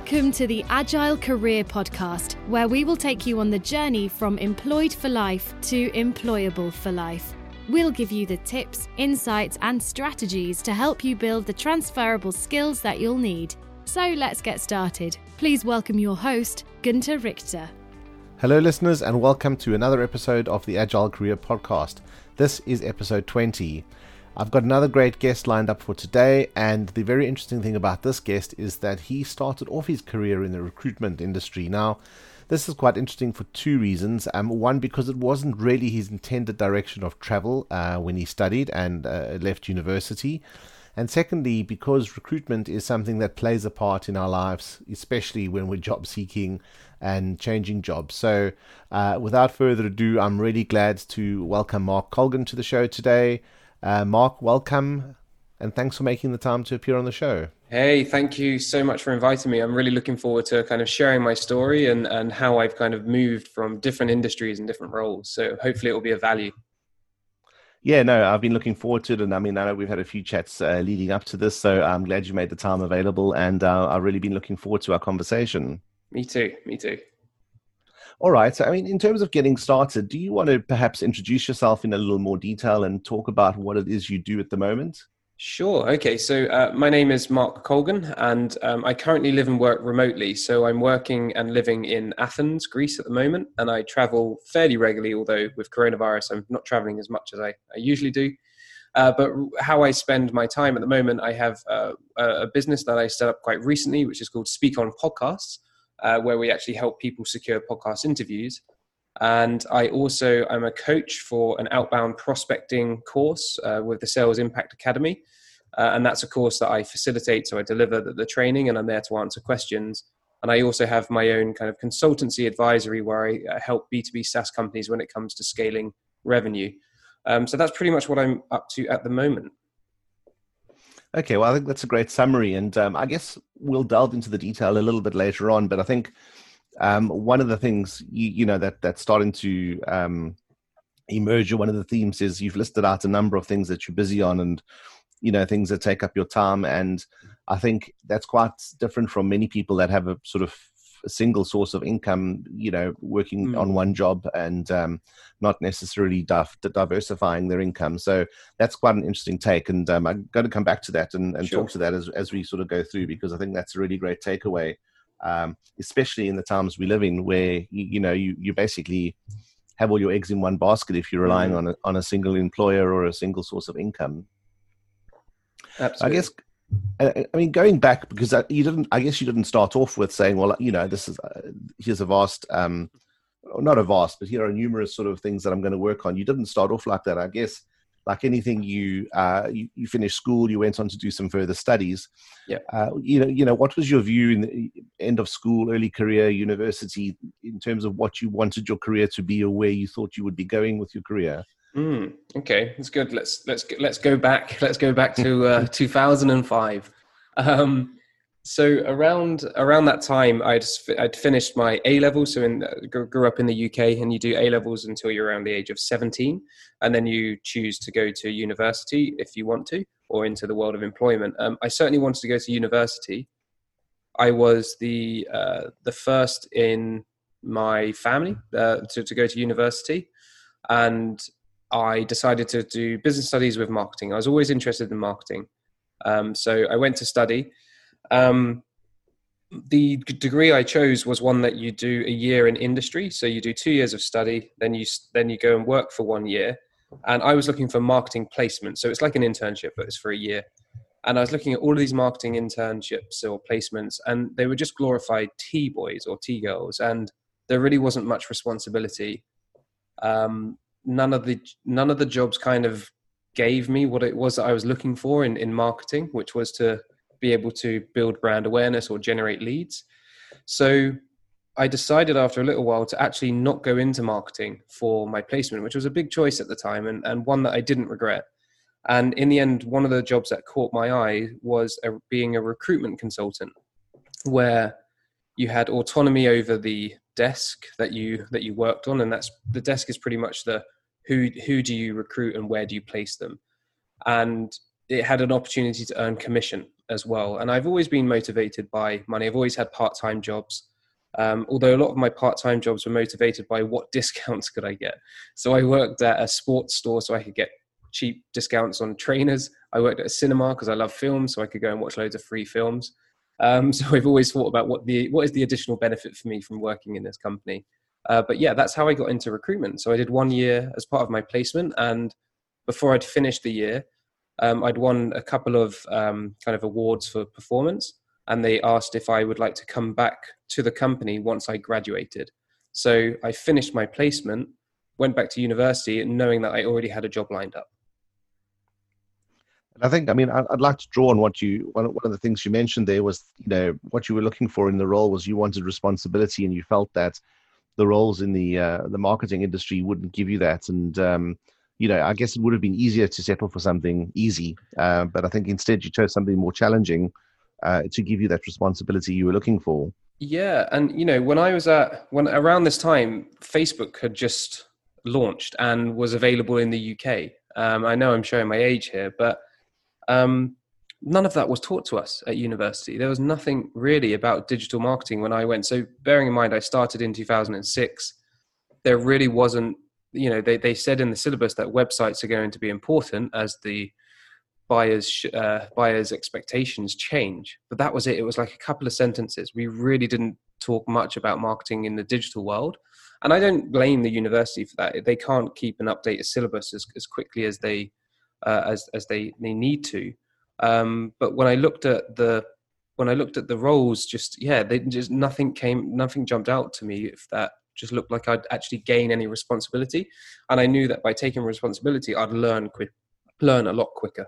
Welcome to the Agile Career Podcast, where we will take you on the journey from employed for life to employable for life. We'll give you the tips, insights, and strategies to help you build the transferable skills that you'll need. So let's get started. Please welcome your host, Gunter Richter. Hello, listeners, and welcome to another episode of the Agile Career Podcast. This is episode 20. I've got another great guest lined up for today, and the very interesting thing about this guest is that he started off his career in the recruitment industry. Now, this is quite interesting for two reasons. Um, one, because it wasn't really his intended direction of travel uh, when he studied and uh, left university. And secondly, because recruitment is something that plays a part in our lives, especially when we're job seeking and changing jobs. So, uh, without further ado, I'm really glad to welcome Mark Colgan to the show today. Uh, Mark, welcome and thanks for making the time to appear on the show. Hey, thank you so much for inviting me. I'm really looking forward to kind of sharing my story and, and how I've kind of moved from different industries and different roles. So hopefully it will be of value. Yeah, no, I've been looking forward to it. And I mean, I know we've had a few chats uh, leading up to this. So I'm glad you made the time available. And uh, I've really been looking forward to our conversation. Me too. Me too. All right. So, I mean, in terms of getting started, do you want to perhaps introduce yourself in a little more detail and talk about what it is you do at the moment? Sure. Okay. So, uh, my name is Mark Colgan, and um, I currently live and work remotely. So, I'm working and living in Athens, Greece at the moment, and I travel fairly regularly, although with coronavirus, I'm not traveling as much as I, I usually do. Uh, but how I spend my time at the moment, I have uh, a business that I set up quite recently, which is called Speak On Podcasts uh, where we actually help people secure podcast interviews. And I also I'm a coach for an outbound prospecting course uh, with the Sales Impact Academy, uh, and that's a course that I facilitate. So I deliver the, the, training, and I'm there to answer questions. And I also have my own kind of consultancy advisory where I uh, help B2B SaaS companies when it comes to scaling revenue. Um, so that's pretty much what I'm up to at the moment. Okay, well, I think that's a great summary, and um, I guess we'll delve into the detail a little bit later on. But I think um, one of the things you, you, know that that's starting to um, emerge, or one of the themes is you've listed out a number of things that you're busy on, and you know things that take up your time. And I think that's quite different from many people that have a sort of single source of income, you know, working mm. on one job and um, not necessarily diversifying their income. So that's quite an interesting take. And um, I'm going to come back to that and, and sure. talk to that as, as we sort of go through, because I think that's a really great takeaway, um, especially in the times we live in where, you, you, know, you, you basically have all your eggs in one basket if you're relying mm. on, a, on a single employer or a single source of income. Absolutely. I guess I mean, going back because you didn't. I guess you didn't start off with saying, "Well, you know, this is uh, here's a vast, um, not a vast, but here are numerous sort of things that I'm going to work on." You didn't start off like that. I guess, like anything, you uh, you, you finished school, you went on to do some further studies. Yeah. Uh, you know, you know, what was your view in the end of school, early career, university, in terms of what you wanted your career to be, or where you thought you would be going with your career? Mm, okay, that's good. Let's let's let's go back. Let's go back to uh, 2005. Um, so around around that time, I'd I'd finished my A level. So in grew up in the UK, and you do A levels until you're around the age of 17, and then you choose to go to university if you want to, or into the world of employment. Um, I certainly wanted to go to university. I was the uh, the first in my family uh, to to go to university, and I decided to do business studies with marketing. I was always interested in marketing. Um, so I went to study. Um, the degree I chose was one that you do a year in industry. So you do two years of study, then you then you go and work for one year. And I was looking for marketing placement. So it's like an internship, but it's for a year. And I was looking at all of these marketing internships or placements, and they were just glorified tea boys or tea girls, and there really wasn't much responsibility. Um, none of the none of the jobs kind of gave me what it was that I was looking for in, in marketing, which was to be able to build brand awareness or generate leads. So I decided after a little while to actually not go into marketing for my placement, which was a big choice at the time and, and one that I didn't regret. And in the end, one of the jobs that caught my eye was a, being a recruitment consultant, where you had autonomy over the desk that you that you worked on and that's the desk is pretty much the who who do you recruit and where do you place them and it had an opportunity to earn commission as well. And I've always been motivated by money. I've always had part time jobs. Um, although a lot of my part-time jobs were motivated by what discounts could I get. So I worked at a sports store so I could get cheap discounts on trainers. I worked at a cinema because I love films, so I could go and watch loads of free films. Um, so I've always thought about what the what is the additional benefit for me from working in this company. Uh, but yeah, that's how I got into recruitment. So I did one year as part of my placement, and before I'd finished the year, um, I'd won a couple of um, kind of awards for performance, and they asked if I would like to come back to the company once I graduated. So I finished my placement, went back to university, knowing that I already had a job lined up. I think, I mean, I'd like to draw on what you, one of the things you mentioned there was, you know, what you were looking for in the role was you wanted responsibility and you felt that the roles in the, uh, the marketing industry wouldn't give you that. And, um, you know, I guess it would have been easier to settle for something easy. Uh, but I think instead you chose something more challenging uh, to give you that responsibility you were looking for. Yeah. And, you know, when I was at, when around this time, Facebook had just launched and was available in the UK. Um, I know I'm showing my age here, but um, none of that was taught to us at university. There was nothing really about digital marketing when I went. So, bearing in mind, I started in 2006, there really wasn't, you know, they, they said in the syllabus that websites are going to be important as the buyers uh, buyers expectations change. But that was it. It was like a couple of sentences. We really didn't talk much about marketing in the digital world. And i don't blame the university for that. They can't keep an updated syllabus as, as quickly as they uh, as as they they need to. Um, but when I looked at the when I looked at the roles, just yeah, they just nothing came, nothing jumped out to me. If that just looked like I'd actually gain any responsibility, and I knew that by taking responsibility, I'd learn quick, learn a lot quicker.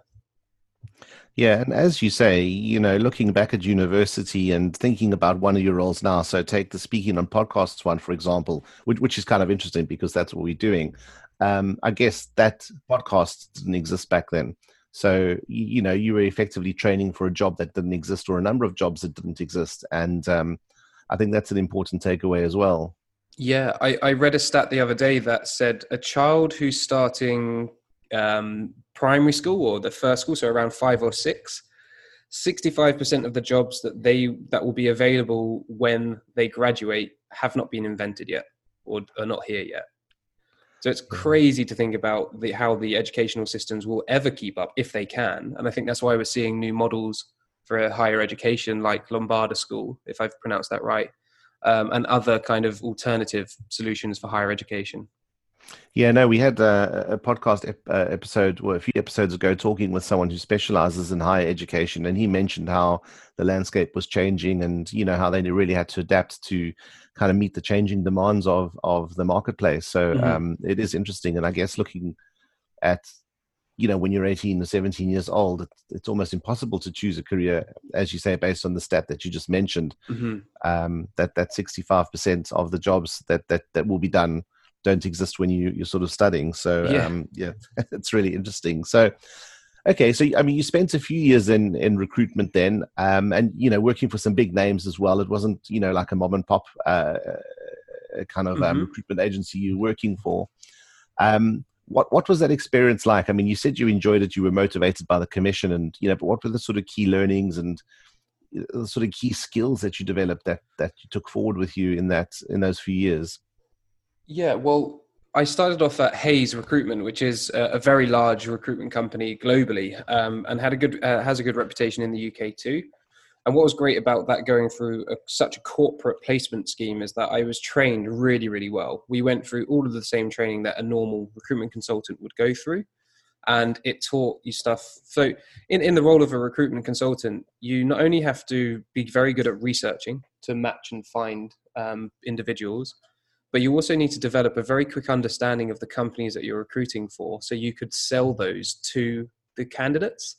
Yeah, and as you say, you know, looking back at university and thinking about one of your roles now. So take the speaking on podcasts one, for example, which which is kind of interesting because that's what we're doing um, I guess that podcast didn't exist back then. So you know you were effectively training for a job that didn't exist or a number of jobs that didn't exist, and um, I think that's an important takeaway as well. Yeah, I, I, read a stat the other day that said a child who's starting um, primary school or the first school, so around five or six, 65% of the jobs that they that will be available when they graduate have not been invented yet or are not here yet. So it's crazy to think about the, how the educational systems will ever keep up if they can. And I think that's why we're seeing new models for higher education like Lombarda School, if I've pronounced that right, um, and other kind of alternative solutions for higher education. Yeah, no, we had a, a podcast ep- uh, episode well, a few episodes ago talking with someone who specializes in higher education, and he mentioned how the landscape was changing, and you know how they really had to adapt to kind of meet the changing demands of of the marketplace. So mm-hmm. um, it is interesting, and I guess looking at you know when you're 18 or 17 years old it's, it's almost impossible to choose a career as you say based on the stat that you just mentioned mm-hmm. um, that that 65% of the jobs that that that will be done don't exist when you you're sort of studying so yeah, um, yeah it's really interesting so Okay, so I mean, you spent a few years in in recruitment then, um, and you know, working for some big names as well. It wasn't you know like a mom and pop uh, uh kind of um, mm-hmm. um, recruitment agency you were working for. Um, what what was that experience like? I mean, you said you enjoyed it, you were motivated by the commission, and you know, but what were the sort of key learnings and uh, the sort of key skills that you developed that that you took forward with you in that in those few years? Yeah, well, I started off at Hays Recruitment, which is a, very large recruitment company globally, um, and had a good uh, has a good reputation in the UK too. And what was great about that going through a, such a corporate placement scheme is that I was trained really, really well. We went through all of the same training that a normal recruitment consultant would go through, and it taught you stuff. So, in, in the role of a recruitment consultant, you not only have to be very good at researching to match and find um, individuals, but you also need to develop a very quick understanding of the companies that you're recruiting for so you could sell those to the candidates.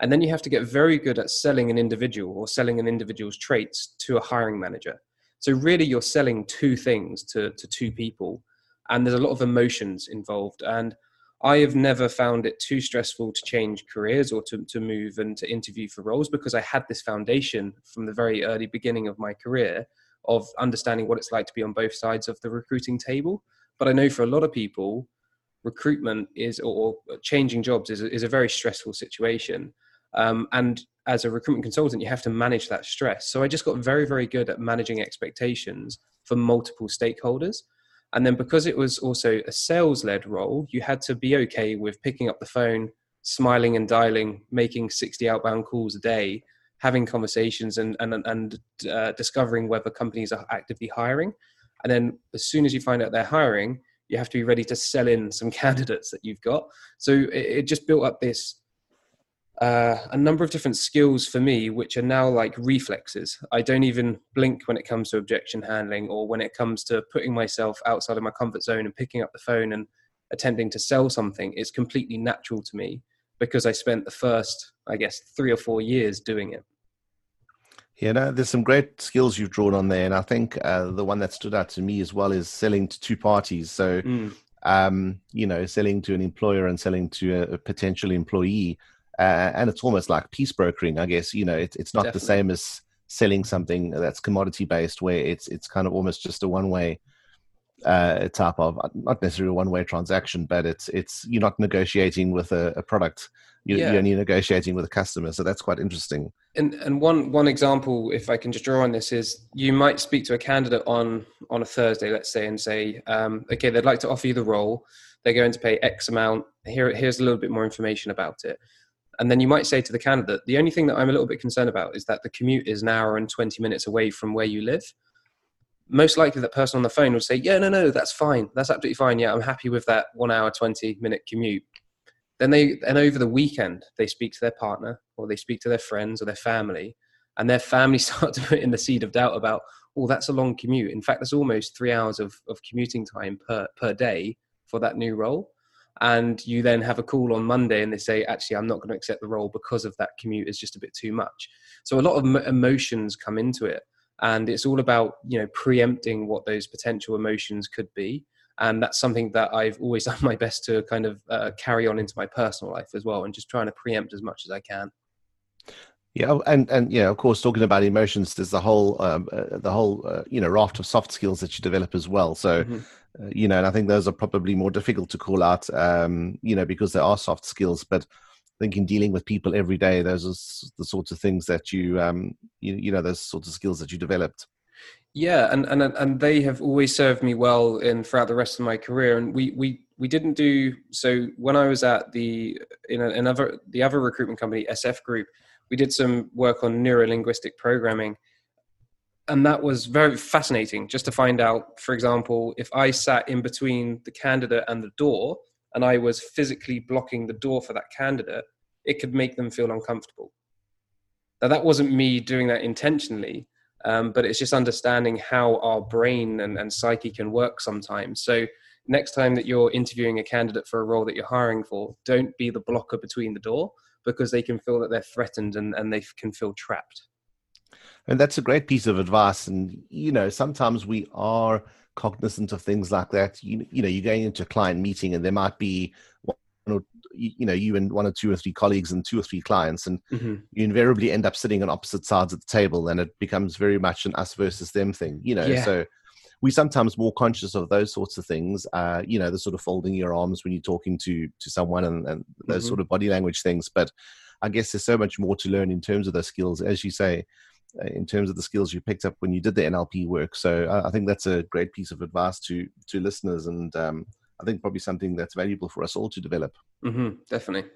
And then you have to get very good at selling an individual or selling an individual's traits to a hiring manager. So really you're selling two things to, to two people and there's a lot of emotions involved. And i have never found it too stressful to change careers or to, to move and to interview for roles because i had this foundation from the very early beginning of my career of understanding what it's like to be on both sides of the recruiting table. But I know for a lot of people, recruitment is or changing jobs is, is a very stressful situation. Um, and as a recruitment consultant, you have to manage that stress. So I just got very, very good at managing expectations for multiple stakeholders. And then because it was also a sales led role, you had to be okay with picking up the phone, smiling and dialing, making 60 outbound calls a day, having conversations and, and, and uh, discovering whether companies are actively hiring. And then as soon as you find out they're hiring, you have to be ready to sell in some candidates that you've got. So it, it just built up this uh, a number of different skills for me, which are now like reflexes. I don't even blink when it comes to objection handling or when it comes to putting myself outside of my comfort zone and picking up the phone and attempting to sell something. It's completely natural to me because I spent the first, I guess, three or four years doing it. Yeah, no, there's some great skills you've drawn on there, and I think uh, the one that stood out to me as well is selling to two parties. So, mm. um, you know, selling to an employer and selling to a, a potential employee, uh, and it's almost like peace brokering, I guess. You know, it, it's not Definitely. the same as selling something that's commodity based, where it's it's kind of almost just a one way uh, type of not necessarily a one way transaction, but it's it's you're not negotiating with a, a product. You're, yeah. you're, only negotiating with a customer, so that's quite interesting. And and one one example, if I can just draw on this, is you might speak to a candidate on on a Thursday, let's say, and say, um, okay, they'd like to offer you the role. They're going to pay X amount. Here here's a little bit more information about it. And then you might say to the candidate, the only thing that I'm a little bit concerned about is that the commute is an hour and 20 minutes away from where you live most likely that person on the phone would say, Yeah, no, no, that's fine. That's absolutely fine. Yeah, I'm happy with that one hour, 20 minute commute. Then they, and over the weekend, they speak to their partner or they speak to their friends or their family, and their family start to put in the seed of doubt about, Oh, that's a long commute. In fact, that's almost three hours of, of commuting time per, per day for that new role. And you then have a call on Monday and they say, Actually, I'm not going to accept the role because of that commute is just a bit too much. So a lot of emotions come into it and it's all about you know preempting what those potential emotions could be. And that's something that i've always done my best to kind of uh, carry on into my personal life as well and just trying to preempt as much as i can. Yeah and and yeah of course talking about emotions there's the whole um, uh, the whole uh, you know raft of soft skills that you develop as well. So mm-hmm. uh, you know and i think those are probably more difficult to call out um, you know because there are soft skills but I think in dealing with people every day, those are the sorts of things that you, um, you, you know, those sorts of skills that you developed. Yeah, and and and they have always served me well in throughout the rest of my career. And we we we didn't do so when I was at the in another the other recruitment company SF Group. We did some work on neuro linguistic programming, and that was very fascinating. Just to find out, for example, if I sat in between the candidate and the door, and I was physically blocking the door for that candidate, it could make them feel uncomfortable. Now, that wasn't me doing that intentionally, um, but it's just understanding how our brain and, and psyche can work sometimes. So, next time that you're interviewing a candidate for a role that you're hiring for, don't be the blocker between the door because they can feel that they're threatened and, and they can feel trapped. And that's a great piece of advice. And, you know, sometimes we are cognizant of things like that. You, you know, you're going into a client meeting and there might be one or you know you and one or two or three colleagues and two or three clients and mm-hmm. you invariably end up sitting on opposite sides of the table and it becomes very much an us versus them thing you know yeah. so we sometimes more conscious of those sorts of things uh, you know the sort of folding your arms when you're talking to to someone and, and those mm-hmm. sort of body language things but i guess there's so much more to learn in terms of those skills as you say uh, in terms of the skills you picked up when you did the NLP work. So I, I think that's a great piece of advice to to listeners, and um, I think probably something that's valuable for us all to develop. Mm-hmm, definitely.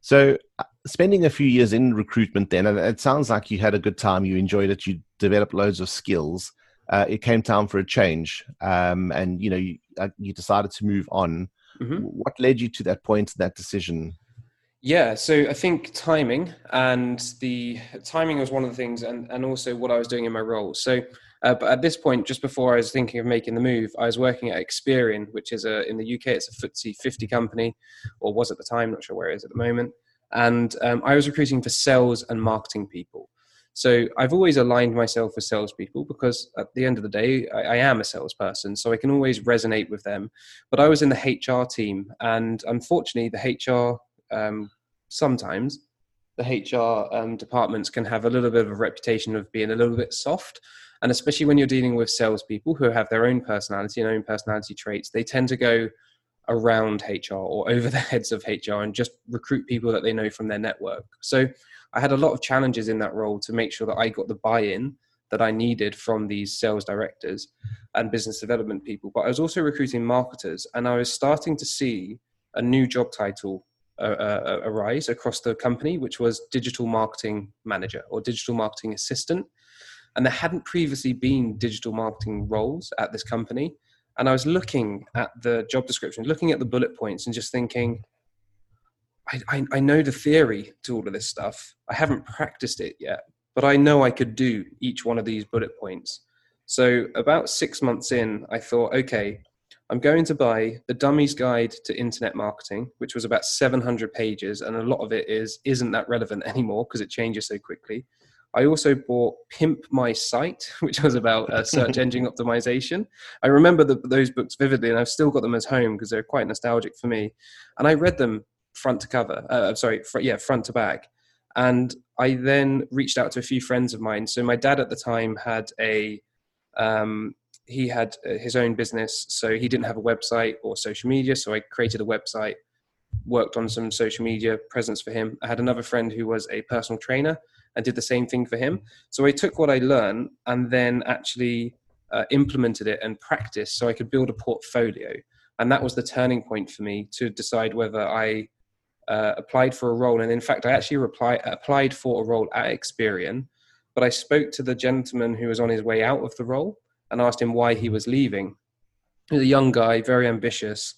So, uh, spending a few years in recruitment, then, and it sounds like you had a good time. You enjoyed it. You developed loads of skills. Uh, it came time for a change, um, and you know you, uh, you decided to move on. Mm-hmm. What led you to that point, that decision? Yeah, so I think timing and the timing was one of the things, and, and also what I was doing in my role. So, uh, but at this point, just before I was thinking of making the move, I was working at Experian, which is a in the UK, it's a FTSE 50 company, or was at the time, not sure where it is at the moment. And um, I was recruiting for sales and marketing people. So I've always aligned myself with salespeople because at the end of the day, I, I, am a salesperson, so I can always resonate with them. But I was in the HR team, and unfortunately, the HR um, sometimes the HR um, departments can have a little bit of a reputation of being a little bit soft. And especially when you're dealing with salespeople who have their own personality and own personality traits, they tend to go, around HR or over the heads of HR and just recruit people that they know from their network. So I had a lot of challenges in that role to make sure that I got the buy in that I needed from these sales directors and business development people. But I was also recruiting marketers and I was starting to see a new job title uh, uh, arise across the company, which was digital marketing manager or digital marketing assistant. And there hadn't previously been digital marketing roles at this company. And I was looking at the job description, looking at the bullet points, and just thinking, I, I, I know the theory to all of this stuff. I haven't practiced it yet, but I know I could do each one of these bullet points. So, about six months in, I thought, okay, I'm going to buy the Dummy's Guide to Internet Marketing, which was about 700 pages, and a lot of it is isn't that relevant anymore because it changes so quickly. I also bought Pimp My Site, which was about uh, search engine optimization. I remember the, those books vividly, and I've still got them as home because they're quite nostalgic for me. And I read them front to cover. Uh, sorry, fr- yeah, front to back. And I then reached out to a few friends of mine. So my dad at the time had a um, he had uh, his own business, so he didn't have a website or social media. So I created a website, worked on some social media presence for him. I had another friend who was a personal trainer and did the same thing for him. So I took what I learned and then actually uh, implemented it and practiced so I could build a portfolio. And that was the turning point for me to decide whether I uh, applied for a role. And in fact, I actually reply, applied for a role at Experian, but I spoke to the gentleman who was on his way out of the role and asked him why he was leaving. He was a young guy, very ambitious,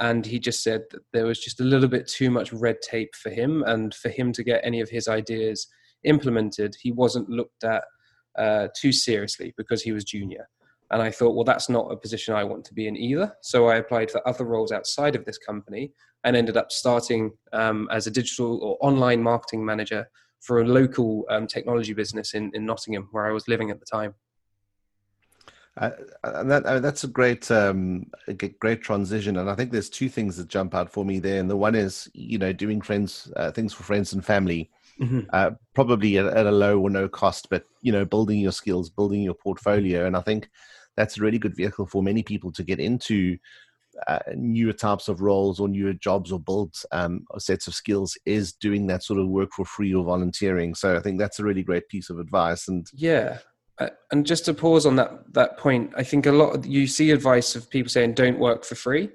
and he just said that there was just a little bit too much red tape for him, and for him to get any of his ideas implemented, he wasn't looked at uh, too seriously because he was junior. And I thought, well, that's not a position I want to be in either. So I applied for other roles outside of this company and ended up starting um, as a digital or online marketing manager for a local um, technology business in, in Nottingham, where I was living at the time. Uh, and that, uh, that's a great, um, a great transition. And I think there's two things that jump out for me there. And the one is, you know, doing friends, uh, things for friends and family, mm-hmm. Uh, probably at, at, a low or no cost, but you know, building your skills, building your portfolio. And I think that's a really good vehicle for many people to get into uh, newer types of roles or newer jobs or build um, or sets of skills is doing that sort of work for free or volunteering. So I think that's a really great piece of advice. And yeah, uh, and just to pause on that that point, I think a lot of, you see advice of people saying don't work for free,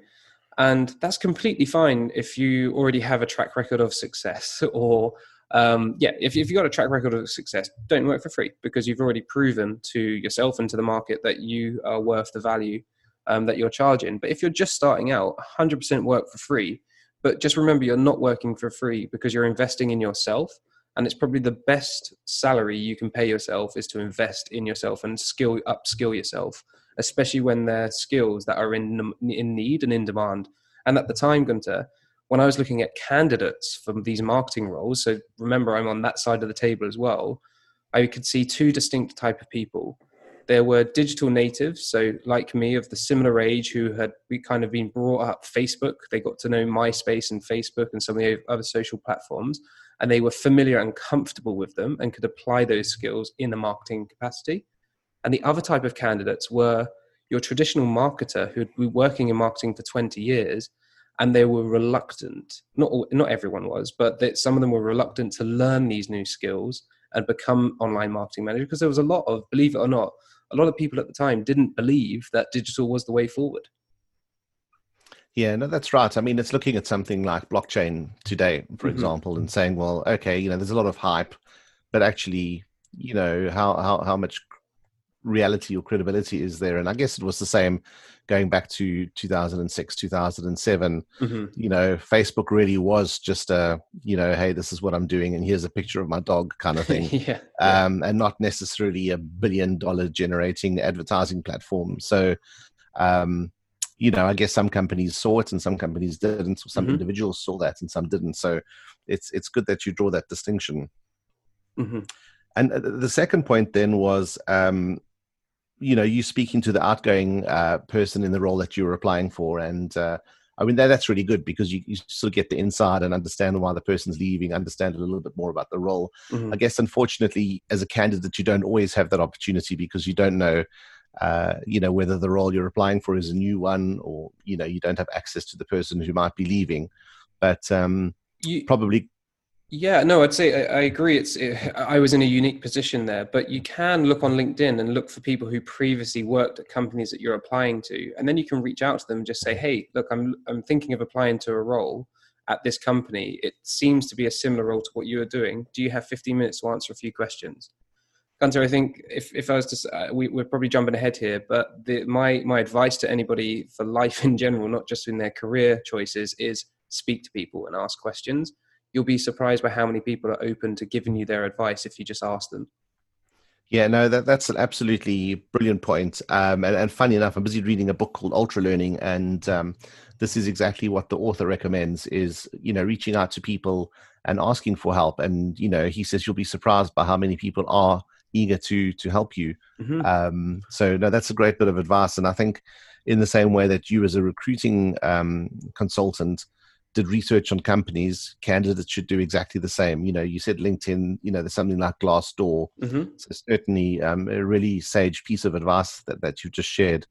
and that's completely fine if you already have a track record of success or um, yeah, if, if you've got a track record of success, don't work for free because you've already proven to yourself and to the market that you are worth the value um, that you're charging. But if you're just starting out, 100% work for free. But just remember, you're not working for free because you're investing in yourself. And it's probably the best salary you can pay yourself is to invest in yourself and skill upskill yourself, especially when they're skills that are in in need and in demand. And at the time, Gunter, when I was looking at candidates for these marketing roles, so remember I'm on that side of the table as well, I could see two distinct type of people. There were digital natives, so like me of the similar age who had we kind of been brought up Facebook. They got to know MySpace and Facebook and some of the other social platforms, and they were familiar and comfortable with them and could apply those skills in a marketing capacity. And the other type of candidates were your traditional marketer who'd been working in marketing for 20 years and they were reluctant not all, not everyone was but that some of them were reluctant to learn these new skills and become online marketing manager because there was a lot of believe it or not a lot of people at the time didn't believe that digital was the way forward yeah, no, that's right. I mean, it's looking at something like blockchain today, for mm-hmm. example, and saying, well, okay, you know, there's a lot of hype, but actually, you know, how how how much reality or credibility is there? And I guess it was the same going back to 2006 2007 mm-hmm. you know facebook really was just a you know hey this is what i'm doing and here's a picture of my dog kind of thing yeah, um, and not necessarily a billion dollar generating advertising platform so um, you know i guess some companies saw it and some companies didn't some mm-hmm. individuals saw that and some didn't so it's it's good that you draw that distinction mm-hmm. and uh, the second point then was um, you know you speaking to the outgoing uh, person in the role that you were applying for and uh, i mean that, that's really good because you, you sort of get the inside and understand why the person's leaving understand a little bit more about the role mm-hmm. i guess unfortunately as a candidate you don't always have that opportunity because you don't know uh, you know whether the role you're applying for is a new one or you know you don't have access to the person who might be leaving but um, you, probably yeah no i'd say i, I agree it's it, i was in a unique position there but you can look on linkedin and look for people who previously worked at companies that you're applying to and then you can reach out to them and just say hey look i'm i'm thinking of applying to a role at this company. It seems to be a similar role to what you are doing. Do you have 15 minutes to answer a few questions? Gunter, I think if, if I was to, uh, we, are probably jumping ahead here, but the, my my advice to anybody for life in general, not just in their career choices, is speak to people and ask questions. You'll be surprised by how many people are open to giving you their advice if you just ask them. Yeah, no, that, that's an absolutely brilliant point. Um, and, and, funny enough, I'm busy reading a book called Ultra Learning, and um, this is exactly what the author recommends: is you know reaching out to people and asking for help. And you know, he says you'll be surprised by how many people are eager to to help you. Mm-hmm. Um, so no, that's a great bit of advice, and I think in the same way that you as a recruiting um, consultant did research on companies, candidates should do exactly the same. You know, you said LinkedIn, you know, there's something like Glassdoor. Mm-hmm. So certainly um, a really sage piece of advice that, that you've just shared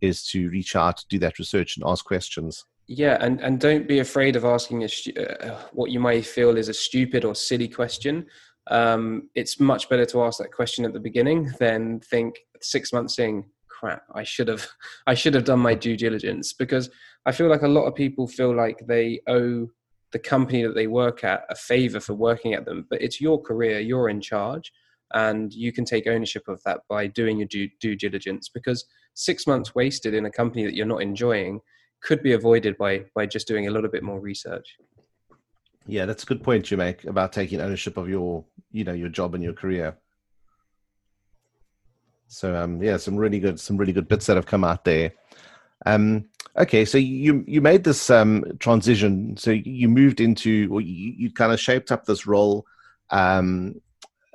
is to reach out, do that research and ask questions. Yeah, and, and don't be afraid of asking a, uh, what you might feel is a stupid or silly question um, it's much better to ask that question at the beginning than think six months in crap i should have i should have done my due diligence because i feel like a lot of people feel like they owe the company that they work at a favor for working at them but it's your career you're in charge and you can take ownership of that by doing your due, due diligence because six months wasted in a company that you're not enjoying could be avoided by by just doing a little bit more research yeah, that's a good point you make about taking ownership of your, you know, your job and your career. So um, yeah, some really good, some really good bits that have come out there. Um, okay, so you you made this um, transition. So you moved into, or you, you kind of shaped up this role um,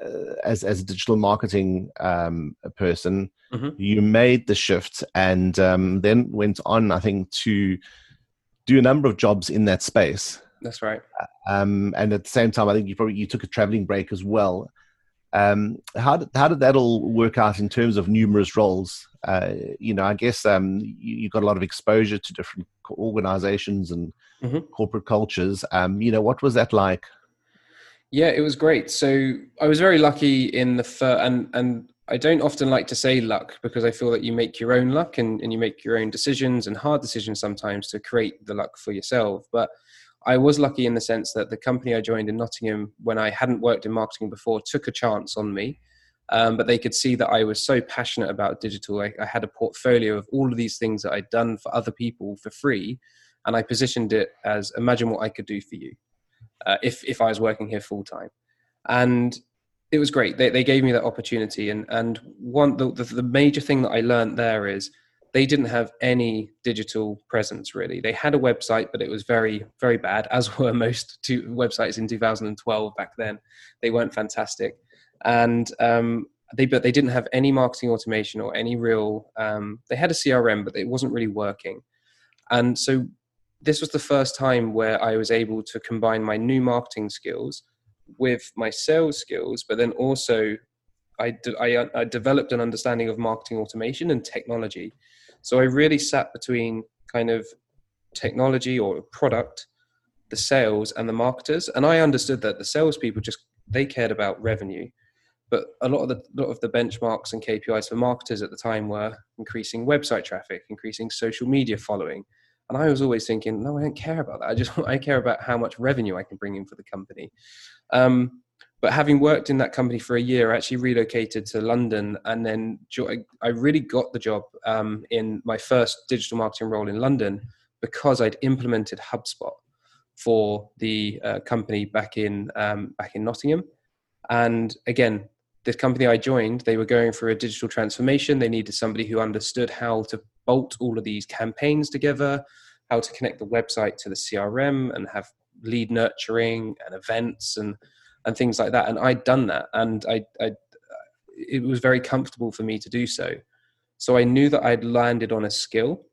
uh, as as a digital marketing um, person. Mm-hmm. You made the shift, and um, then went on, I think, to do a number of jobs in that space. That's right. Um, and at the same time, I think you probably you took a traveling break as well. Um, how did how did that all work out in terms of numerous roles? Uh, you know, I guess um, you, you, got a lot of exposure to different organizations and mm-hmm. corporate cultures. Um, you know, what was that like? Yeah, it was great. So I was very lucky in the fir- and and I don't often like to say luck because I feel that you make your own luck and, and you make your own decisions and hard decisions sometimes to create the luck for yourself. But I was lucky in the sense that the company I joined in Nottingham, when I hadn't worked in marketing before, took a chance on me. Um, but they could see that I was so passionate about digital. I, I, had a portfolio of all of these things that I'd done for other people for free, and I positioned it as imagine what I could do for you uh, if if I was working here full time. And it was great. They they gave me that opportunity, and and one the, the, the major thing that I learned there is they didn't have any digital presence really. They had a website, but it was very, very bad, as were most two websites in 2012 back then. They weren't fantastic. And um, they, but they didn't have any marketing automation or any real, um, they had a CRM, but it wasn't really working. And so this was the first time where I was able to combine my new marketing skills with my sales skills, but then also I, I, I developed an understanding of marketing automation and technology so I really sat between kind of technology or product, the sales, and the marketers. And I understood that the salespeople just they cared about revenue, but a lot of the lot of the benchmarks and KPIs for marketers at the time were increasing website traffic, increasing social media following. And I was always thinking, no, I don't care about that. I just I care about how much revenue I can bring in for the company. Um, but having worked in that company for a year, I actually relocated to London, and then I really got the job um, in my first digital marketing role in London because I'd implemented HubSpot for the uh, company back in um, back in Nottingham. And again, the company I joined, they were going through a digital transformation. They needed somebody who understood how to bolt all of these campaigns together, how to connect the website to the CRM, and have lead nurturing and events and and things like that. And I'd done that, and I, I, it was very comfortable for me to do so. So I knew that I'd landed on a skill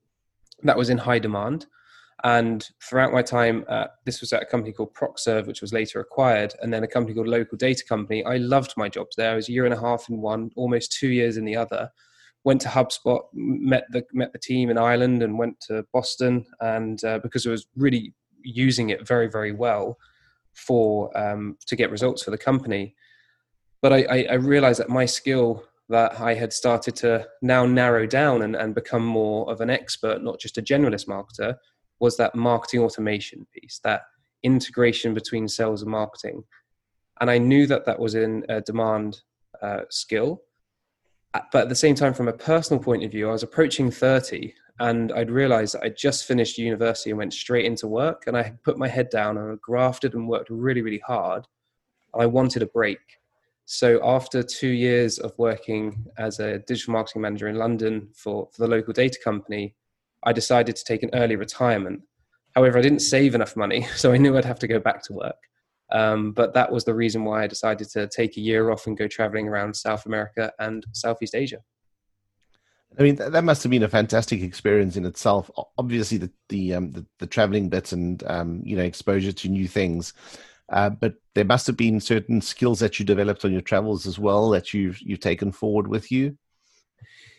that was in high demand. And throughout my time, at, this was at a company called ProcServe, which was later acquired, and then a company called Local Data Company. I loved my jobs there. I was a year and a half in one, almost two years in the other, went to HubSpot, met the met the team in Ireland, and went to Boston. And uh, because I was really using it very very well for um, to get results for the company, but I, I, I realized that my skill that I had started to now narrow down and, and become more of an expert, not just a generalist marketer, was that marketing automation piece, that integration between sales and marketing. And I knew that that was in a demand uh, skill. Uh, but at the same time, from a personal point of view, I was approaching 30 and I'd realized that I'd just finished university and went straight into work. And I had put my head down and I grafted and worked really, really hard. I wanted a break. So after two years of working as a digital marketing manager in London for, for the local data company, I decided to take an early retirement. However, I didn't save enough money, so I knew I'd have to go back to work. Um, but that was the reason why I decided to take a year off and go traveling around South America and Southeast Asia. I mean, that, must have been a fantastic experience in itself. Obviously, the the um, the, the, traveling bits and um, you know exposure to new things, uh, but there must have been certain skills that you developed on your travels as well that you've you've taken forward with you.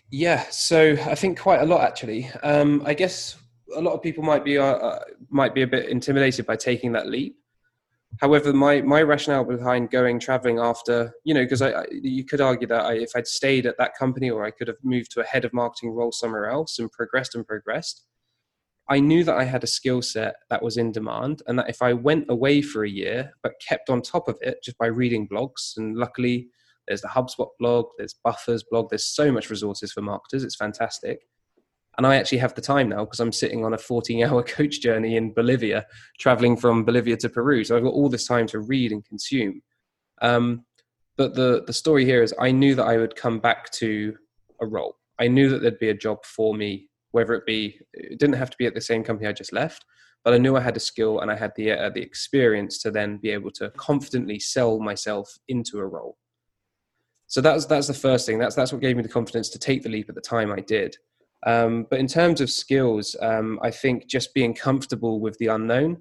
Yeah, so I think quite a lot actually. Um, I guess a lot of people might be uh, uh might be a bit intimidated by taking that leap. However, my my rationale behind going traveling after, you know, because I, I, you could argue that I, if I'd stayed at that company or I could have moved to a head of marketing role somewhere else and progressed and progressed, I knew that I had a skill set that was in demand, and that if I went away for a year but kept on top of it just by reading blogs, and luckily there's the HubSpot blog, there's Buffer's blog, there's so much resources for marketers, it's fantastic and I actually have the time now because I'm sitting on a 14 hour coach journey in Bolivia, traveling from Bolivia to Peru. So I've got all this time to read and consume. Um, but the, the story here is I knew that I would come back to a role. I knew that there'd be a job for me, whether it be, it didn't have to be at the same company I just left, but I knew I had a skill and I had the, uh, the experience to then be able to confidently sell myself into a role. So that's, that's the first thing. That's, that's what gave me the confidence to take the leap at the time I did. Um, but in terms of skills, um, I think just being comfortable with the unknown.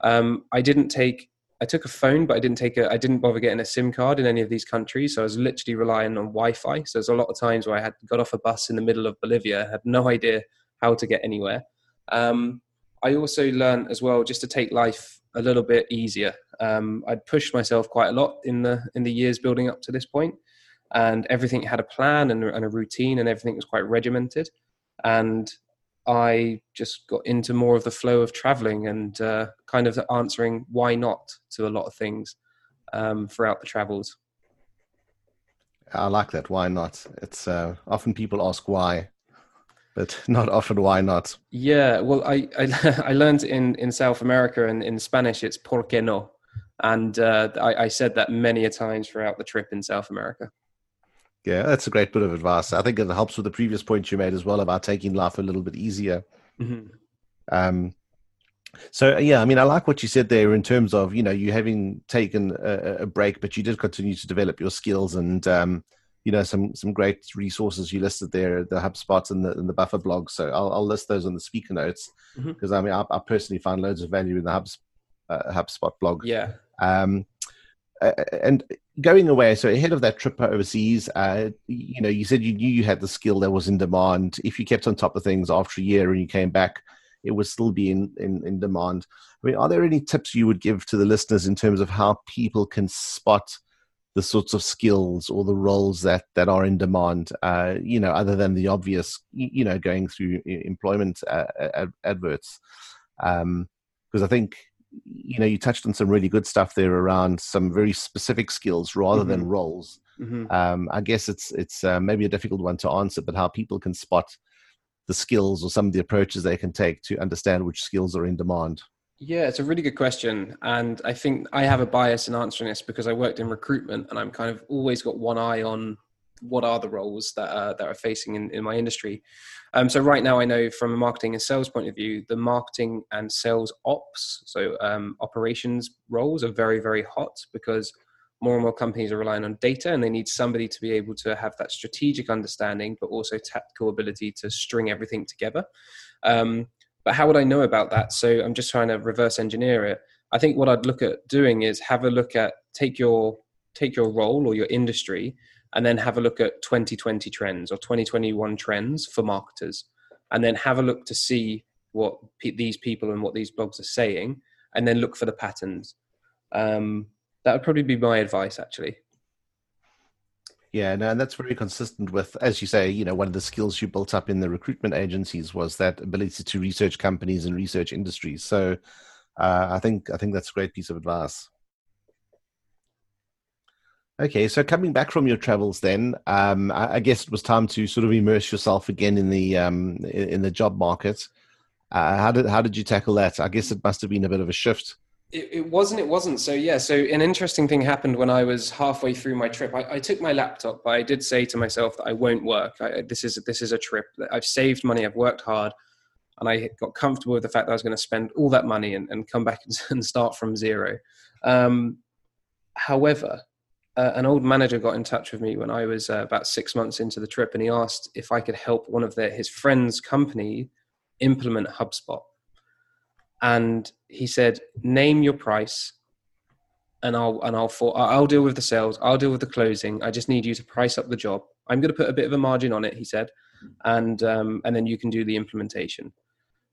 Um, I didn't take. I took a phone, but I didn't take a. I didn't bother getting a SIM card in any of these countries, so I was literally relying on Wi-Fi. So there's a lot of times where I had got off a bus in the middle of Bolivia, had no idea how to get anywhere. Um, I also learned as well just to take life a little bit easier. Um, I'd pushed myself quite a lot in the in the years building up to this point, and everything had a plan and, and a routine, and everything was quite regimented and I just got into more of the flow of traveling and uh, kind of answering why not to a lot of things um, throughout the travels. I like that. Why not? It's uh, often people ask why, but not often why not. Yeah, well, I I, I learned in in South America and in Spanish it's por qué no, and uh, I, I said that many a times throughout the trip in South America. Yeah, that's a great bit of advice. I think it helps with the previous point you made as well about taking life a little bit easier. Mm-hmm. Um, so yeah, I mean, I like what you said there in terms of you know you having taken a, a break, but you did continue to develop your skills and um, you know some some great resources you listed there, the HubSpot and the, and the Buffer blog. So I'll, I'll list those on the speaker notes because mm-hmm. I mean I, I, personally find loads of value in the Hubs, uh, HubSpot blog. Yeah. Um, uh, and going away, so ahead of that trip overseas, uh, you know, you said you knew you had the skill that was in demand. If you kept on top of things after a year and you came back, it would still be in, in, in demand. I mean, are there any tips you would give to the listeners in terms of how people can spot the sorts of skills or the roles that, that are in demand, uh, you know, other than the obvious, you know, going through employment uh, ad- adverts? Because um, I think you know you touched on some really good stuff there around some very specific skills rather mm-hmm. than roles mm-hmm. um, i guess it's it's uh, maybe a difficult one to answer but how people can spot the skills or some of the approaches they can take to understand which skills are in demand yeah it's a really good question and i think i have a bias in answering this because i worked in recruitment and i'm kind of always got one eye on what are the roles that that are facing in, in my industry. Um, so right now, I know from a marketing and sales point of view, the marketing and sales ops, so um, operations roles, are very very hot because more and more companies are relying on data, and they need somebody to be able to have that strategic understanding, but also tactical ability to string everything together. Um, but how would I know about that? So I'm just trying to reverse engineer it. I think what I'd look at doing is have a look at take your take your role or your industry and then have a look at 2020 trends or 2021 trends for marketers, and then have a look to see what these people and what these blogs are saying, and then look for the patterns. Um, that would probably be my advice, actually. Yeah, no, and that's very consistent with, as you say, you know, one of the skills you built up in the recruitment agencies was that ability to research companies and research industries. So, uh, I think I think that's a great piece of advice. Okay, so coming back from your travels, then um, I, I, guess it was time to sort of immerse yourself again in the um, in, in, the job market. Uh, how did how did you tackle that? I guess it must have been a bit of a shift. It, it wasn't. It wasn't. So yeah. So an interesting thing happened when I was halfway through my trip. I, I took my laptop, but I did say to myself that I won't work. I, this is this is a trip. I've saved money. I've worked hard, and I got comfortable with the fact that I was going to spend all that money and, and come back and start from zero. Um, however, uh, an old manager got in touch with me when I was uh, about six months into the trip, and he asked if I could help one of their his friends' company implement HubSpot. And he said, "Name your price, and I'll and I'll for, I'll deal with the sales. I'll deal with the closing. I just need you to price up the job. I'm going to put a bit of a margin on it." He said, and um, and then you can do the implementation.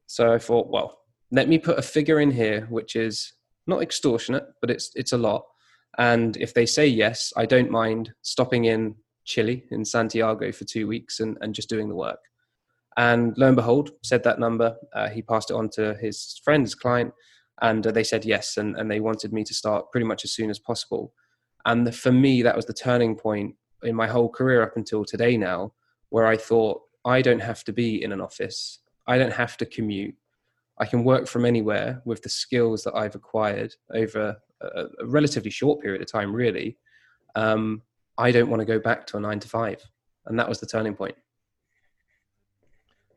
So I thought, well, let me put a figure in here, which is not extortionate, but it's it's a lot and if they say yes, I don't mind stopping in Chile in Santiago for two weeks and, and just doing the work. And lo and behold, said that number. Uh, he passed it on to his friend, his client, and uh, they said yes. And, and they wanted me to start pretty much as soon as possible. And the, for me, that was the turning point in my whole career up until today now, where I thought, I don't have to be in an office. I don't have to commute. I can work from anywhere with the skills that I've acquired over a, a relatively short period of time, really, um, I don't want to go back to a nine to five. And that was the turning point.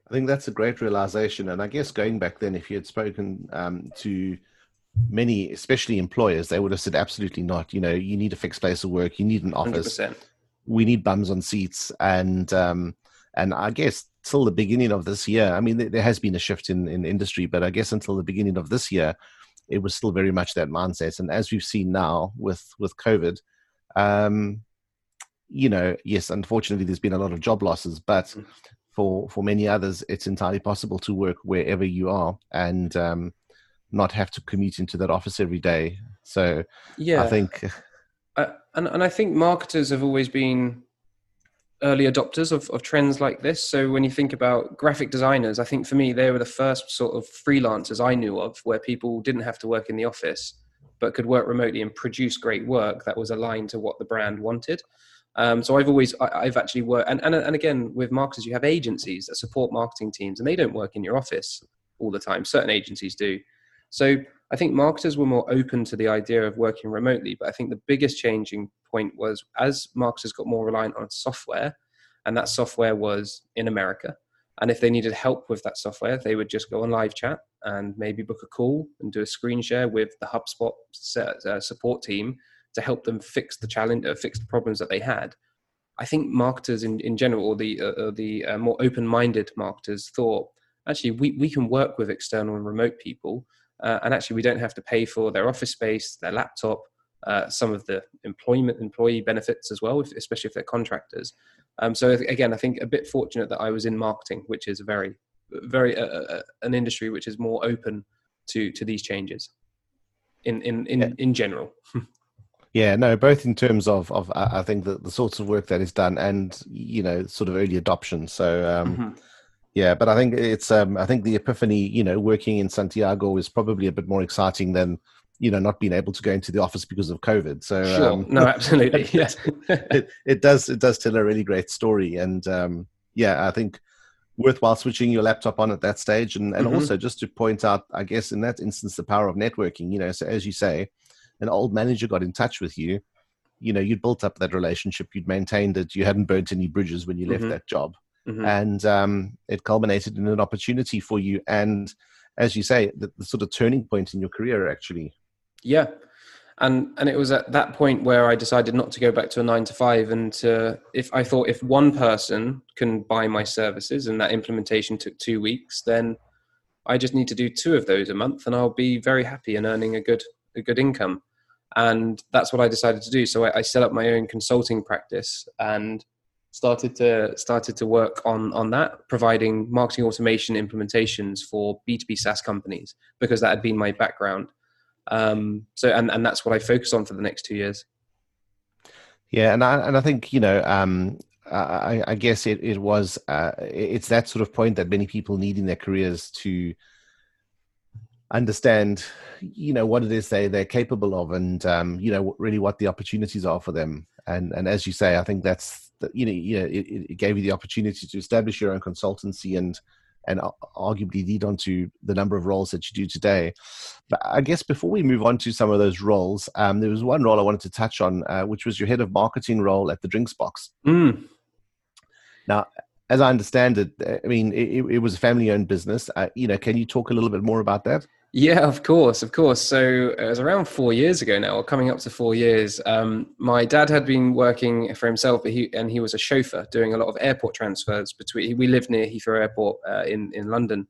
I think that's a great realization. And I guess going back then, if you had spoken um, to many, especially employers, they would have said, absolutely not. You know, you need a fixed place of work, you need an office. 100%. We need bums on seats. And, um, and I guess till the beginning of this year, I mean, there has been a shift in, in industry, but I guess until the beginning of this year, it was still very much that mindset. And as we've seen now with with COVID, um, you know, yes, unfortunately, there's been a lot of job losses, but mm. for for many others, it's entirely possible to work wherever you are and um, not have to commute into that office every day. So, yeah, I think, uh, and and I think marketers have always been early adopters of, of trends like this. So when you think about graphic designers, I think for me, they were the first sort of freelancers I knew of where people didn't have to work in the office, but could work remotely and produce great work that was aligned to what the brand wanted. Um, so I've always, I, have actually worked, and, and, and again, with marketers, you have agencies that support marketing teams and they don't work in your office all the time. Certain agencies do. So I think marketers were more open to the idea of working remotely, but I think the biggest changing point was as marketers got more reliant on software, and that software was in America. And if they needed help with that software, they would just go on live chat and maybe book a call and do a screen share with the HubSpot uh, support team to help them fix the challenge, uh, fix the problems that they had. I think marketers in, in general, or the uh, the more open minded marketers, thought actually we, we can work with external and remote people, uh, and actually we don't have to pay for their office space, their laptop, uh, some of the employment employee benefits as well, if, especially if they're contractors. Um, so again, I think a bit fortunate that I was in marketing, which is a very, very uh, uh, uh, an industry which is more open to to these changes, in in in yeah. in general. yeah, no, both in terms of of I think the, the sorts of work that is done and you know sort of early adoption. So. Um, mm-hmm. Yeah, but I think it's um, I think the epiphany, you know, working in Santiago is probably a bit more exciting than you know not being able to go into the office because of COVID. So sure, um, no, absolutely, yes, it, it does it does tell a really great story, and um, yeah, I think worthwhile switching your laptop on at that stage, and and mm-hmm. also just to point out, I guess in that instance, the power of networking. You know, so as you say, an old manager got in touch with you. You know, you'd built up that relationship, you'd maintained it, you hadn't burnt any bridges when you left mm-hmm. that job, mm-hmm. and um, it culminated in an opportunity for you. And as you say, the, the sort of turning point in your career actually yeah. And and it was at that point where I decided not to go back to a nine to five, and to, if I thought if one person can buy my services and that implementation took two weeks, then I just need to do two of those a month, and I'll be very happy and earning a good a good income. and that's what I decided to do. So I, I set up my own consulting practice and started to started to work on on that, providing marketing automation implementations for B two B SaaS companies because that had been my background. Um, so and and that's what I focused on for the next two years. Yeah, and I and I think you know um, I, I, guess it, it was uh, it's that sort of point that many people need in their careers to understand you know what it is they they're capable of and um, you know really what the opportunities are for them and and as you say i think that's the, you know you know it, it gave you the opportunity to establish your own consultancy and and arguably lead on to the number of roles that you do today. But I guess before we move on to some of those roles, um, there was one role I wanted to touch on, uh, which was your head of marketing role at the Drinks Box. Mm. Now, as I understand it, I mean, it, it was a family-owned business. Uh, you know, can you talk a little bit more about that? Yeah, of course, of course. So it was around four years ago now, or coming up to four years. Um, my dad had been working for himself, he, and he was a chauffeur doing a lot of airport transfers between. We lived near Heathrow Airport uh, in in London,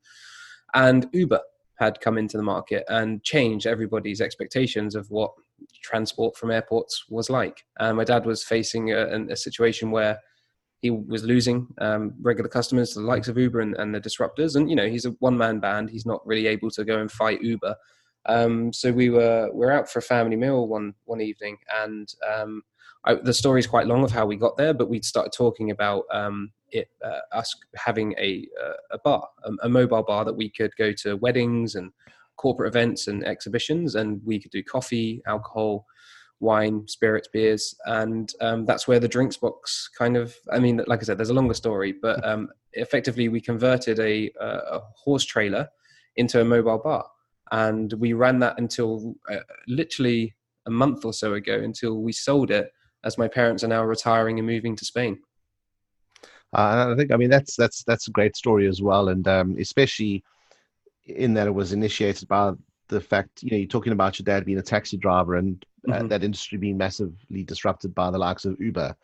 and Uber had come into the market and changed everybody's expectations of what transport from airports was like. And my dad was facing a, a situation where he was losing um, regular customers to the likes of Uber and, and the disruptors. And you know, he's a one-man band. He's not really able to go and fight Uber. Um, so we were we are out for a family meal one one evening, and um, I, the story is quite long of how we got there. But we'd started talking about um, it, uh, us having a a bar, a, a mobile bar that we could go to weddings and corporate events and exhibitions, and we could do coffee, alcohol wine, spirits, beers, and um, that's where the drinks box kind of. I mean, like I said, there's a longer story, but um, effectively we converted a, a, horse trailer into a mobile bar, and we ran that until uh, literally a month or so ago until we sold it, as my parents are now retiring and moving to Spain. Uh, I think, I mean, that's that's that's a great story as well, and um, especially in that it was initiated by the fact you know you're talking about your dad being a taxi driver and uh, mm-hmm. that industry being massively disrupted by the likes of Uber.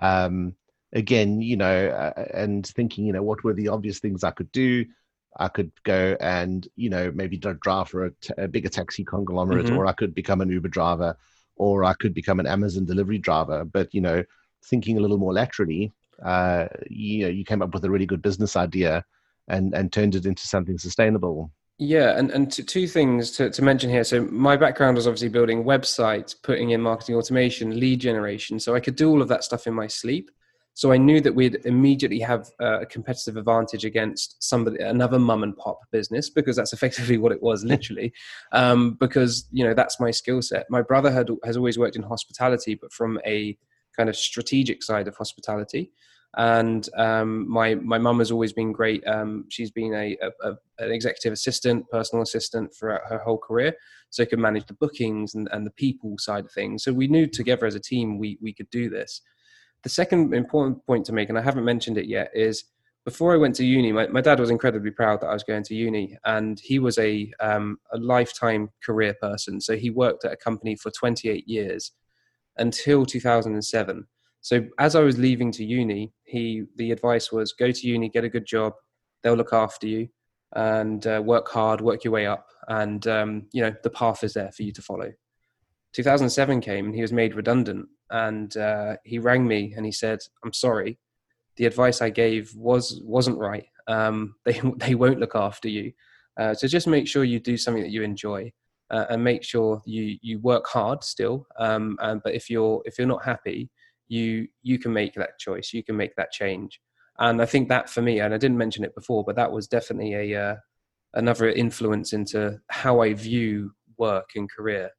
Um, again, you know, uh, and thinking, you know, what were the obvious things I could do? I could go and you know maybe drive for a, t- a bigger taxi conglomerate, mm-hmm. or I could become an Uber driver, or I could become an Amazon delivery driver. But you know, thinking a little more laterally, uh, you know, you came up with a really good business idea and and turned it into something sustainable. Yeah, and, and two things to, to mention here. So my background was obviously building websites, putting in marketing automation, lead generation. So I could do all of that stuff in my sleep. So I knew that we'd immediately have a competitive advantage against somebody, another mum and pop business, because that's effectively what it was, literally. um, because you know that's my skill set. My brother had has always worked in hospitality, but from a kind of strategic side of hospitality and um, my my mum has always been great. Um, she's been a, a, a, an executive assistant, personal assistant throughout her whole career, so could manage the bookings and, and the people side of things. So we knew together as a team we we could do this. The second important point to make, and I haven't mentioned it yet, is before I went to uni, my, my dad was incredibly proud that I was going to uni, and he was a um, a lifetime career person. So he worked at a company for 28 years until 2007 so as I was leaving to uni, he the advice was go to uni, get a good job, they'll look after you, and uh, work hard, work your way up, and um, you know the path is there for you to follow. 2007 came and he was made redundant, and uh, he rang me and he said, "I'm sorry, the advice I gave was wasn't right. Um, they they won't look after you, uh, so just make sure you do something that you enjoy." Uh, and make sure you you work hard still. Um, and, but if you're if you're not happy, you you can make that choice you can make that change. And i think that for me and i didn't mention it before but that was definitely a uh, another influence into how i view work and career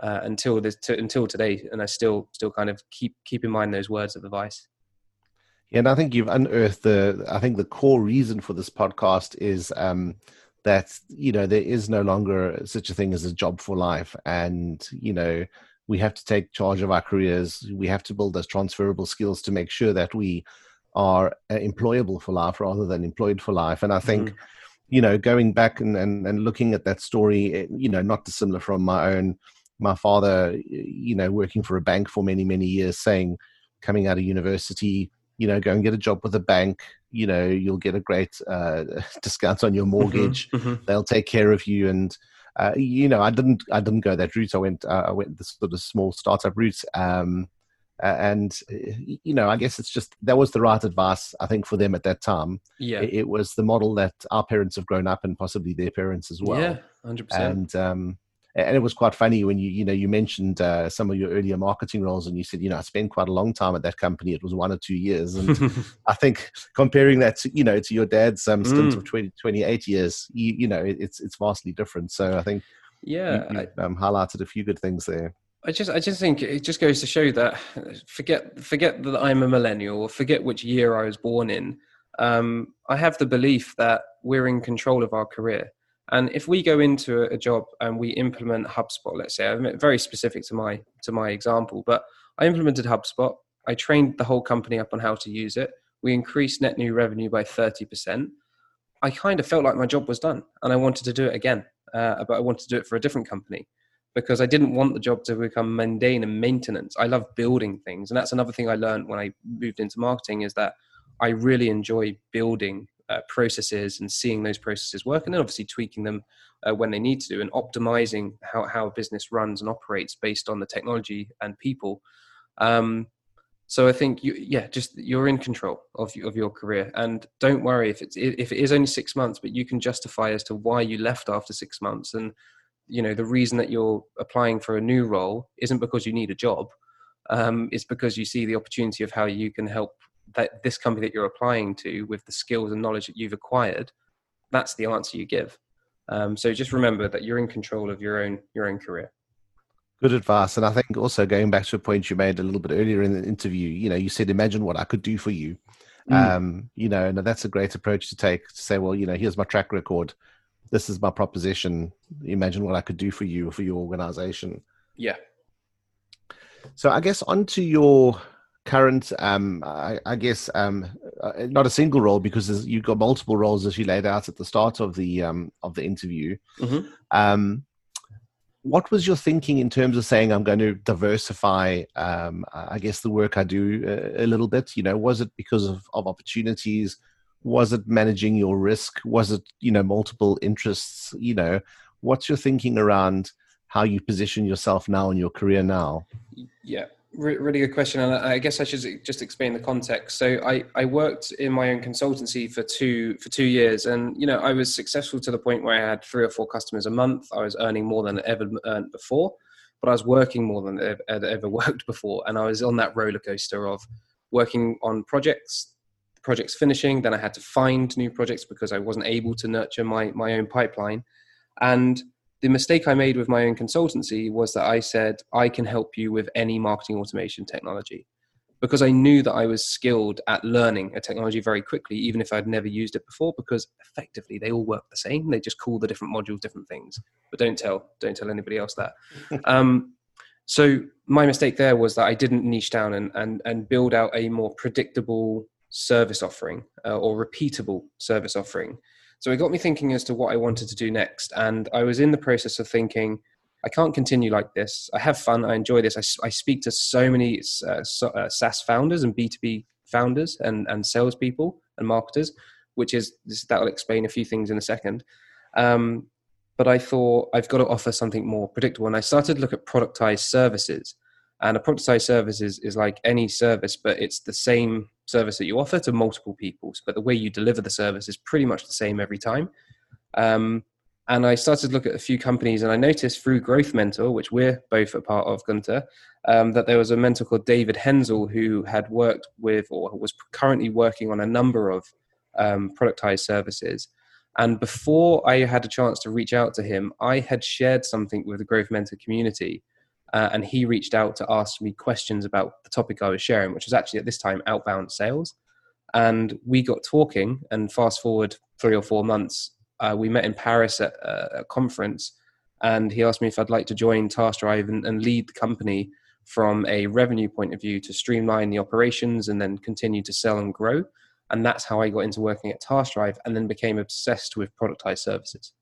uh, until this to, until today. And i still still kind of keep keep in mind those words of advice. Yeah and i think you've unearthed the i think the core reason for this podcast is um that you know there is no longer such a thing as a job for life. And you know we have to take charge of our careers. We have to build those transferable skills to make sure that we are uh, employable for life rather than employed for life. And I think, mm-hmm. you know, going back and, and, and looking at that story, eh, you know, not dissimilar from my own, my father, you know, working for a bank for many, many years, saying, coming out of university, you know, go and get a job with a bank. You know, you'll get a great uh, discount on your mm-hmm. mortgage. Mm-hmm. They'll take care of you. And uh, you know, I didn't I didn't go that route. I went uh, I went the sort of small startup route. Um, and you know, I guess it's just that was the right advice I think for them at that time. Yeah, it, it was the model that our parents have grown up and possibly their parents as well. Yeah, hundred percent. And um, and it was quite funny when you you know you mentioned uh, some of your earlier marketing roles and you said you know I spent quite a long time at that company. It was one or two years. And I think comparing that to you know to your dad's um, stint mm. of 20, 28 years you, you know it's it's vastly different. So I think yeah you, you um, highlighted a few good things there. I just I just think it just goes to show that forget forget that I'm a millennial or forget which year I was born in. Um, I have the belief that we're in control of our career and if we go into a job and we implement HubSpot, let's say, I'm very specific to my to my example, but I implemented HubSpot. I trained the whole company up on how to use it. We increased net new revenue by 30%. I kind of felt like my job was done and I wanted to do it again, uh, but I wanted to do it for a different company because I didn't want the job to become mundane and maintenance. I love building things. And that's another thing I learned when I moved into marketing is that I really enjoy building uh, processes and seeing those processes work, and then obviously tweaking them uh, when they need to, and optimizing how how a business runs and operates based on the technology and people. Um, so I think you, yeah, just you're in control of of your career, and don't worry if it's if it is only six months, but you can justify as to why you left after six months, and you know the reason that you're applying for a new role isn't because you need a job, um, it's because you see the opportunity of how you can help that this company that you're applying to with the skills and knowledge that you've acquired that's the answer you give. Um, so just remember that you're in control of your own your own career. Good advice. And i think also going back to a point you made a little bit earlier in the interview you know you said imagine what i could do for you. Mm. um, you know and that's a great approach to take to say well you know here's my track record. This is my proposition. Imagine what i could do for you or for your organization. Yeah. So i guess onto your current, um, I, I, guess, um, uh, not a single role because you've got multiple roles as you laid out at the start of the um, of the interview. Mm-hmm. Um, what was your thinking in terms of saying I'm going to diversify? Um, I guess the work I do a, uh, a, little bit. You know, was it because of, of opportunities? Was it managing your risk? Was it you know multiple interests? You know, what's your thinking around how you position yourself now in your career now? Yeah, really good question, and I guess I should just explain the context. So I, I worked in my own consultancy for two for two years, and you know I was successful to the point where I had three or four customers a month. I was earning more than I ever earned before, but I was working more than I ever, ever worked before, and I was on that roller coaster of working on projects, projects finishing. Then I had to find new projects because I wasn't able to nurture my my own pipeline, and the mistake I made with my own consultancy was that I said, I can help you with any marketing automation technology because I knew that I was skilled at learning a technology very quickly, even if I'd never used it before, because effectively they all work the same. They just call the different modules different things. But don't tell, don't tell anybody else that. um, so my mistake there was that I didn't niche down and and, and build out a more predictable service offering uh, or repeatable service offering so it got me thinking as to what I wanted to do next. And I was in the process of thinking, I can't continue like this. I have fun. I enjoy this. I, I speak to so many uh, uh, SaaS founders and B2B founders and, and salespeople and marketers, which is that will explain a few things in a second. Um, but I thought I've got to offer something more predictable. And I started to look at productized services. And a productized service is, is like any service, but it's the same service that you offer to multiple people. But the way you deliver the service is pretty much the same every time. Um, and I started to look at a few companies, and I noticed through Growth Mentor, which we're both a part of, Gunter, um, that there was a mentor called David Hensel who had worked with or was currently working on a number of um, productized services. And before I had a chance to reach out to him, I had shared something with the Growth Mentor community uh, and he reached out to ask me questions about the topic I was sharing, which was actually at this time outbound sales. And we got talking, and fast forward three or four months, uh, we met in Paris at a conference, and he asked me if I'd like to join TaskDrive and, and lead the company from a revenue point of view to streamline the operations and then continue to sell and grow. And that's how I got into working at TaskDrive and then became obsessed with productized services.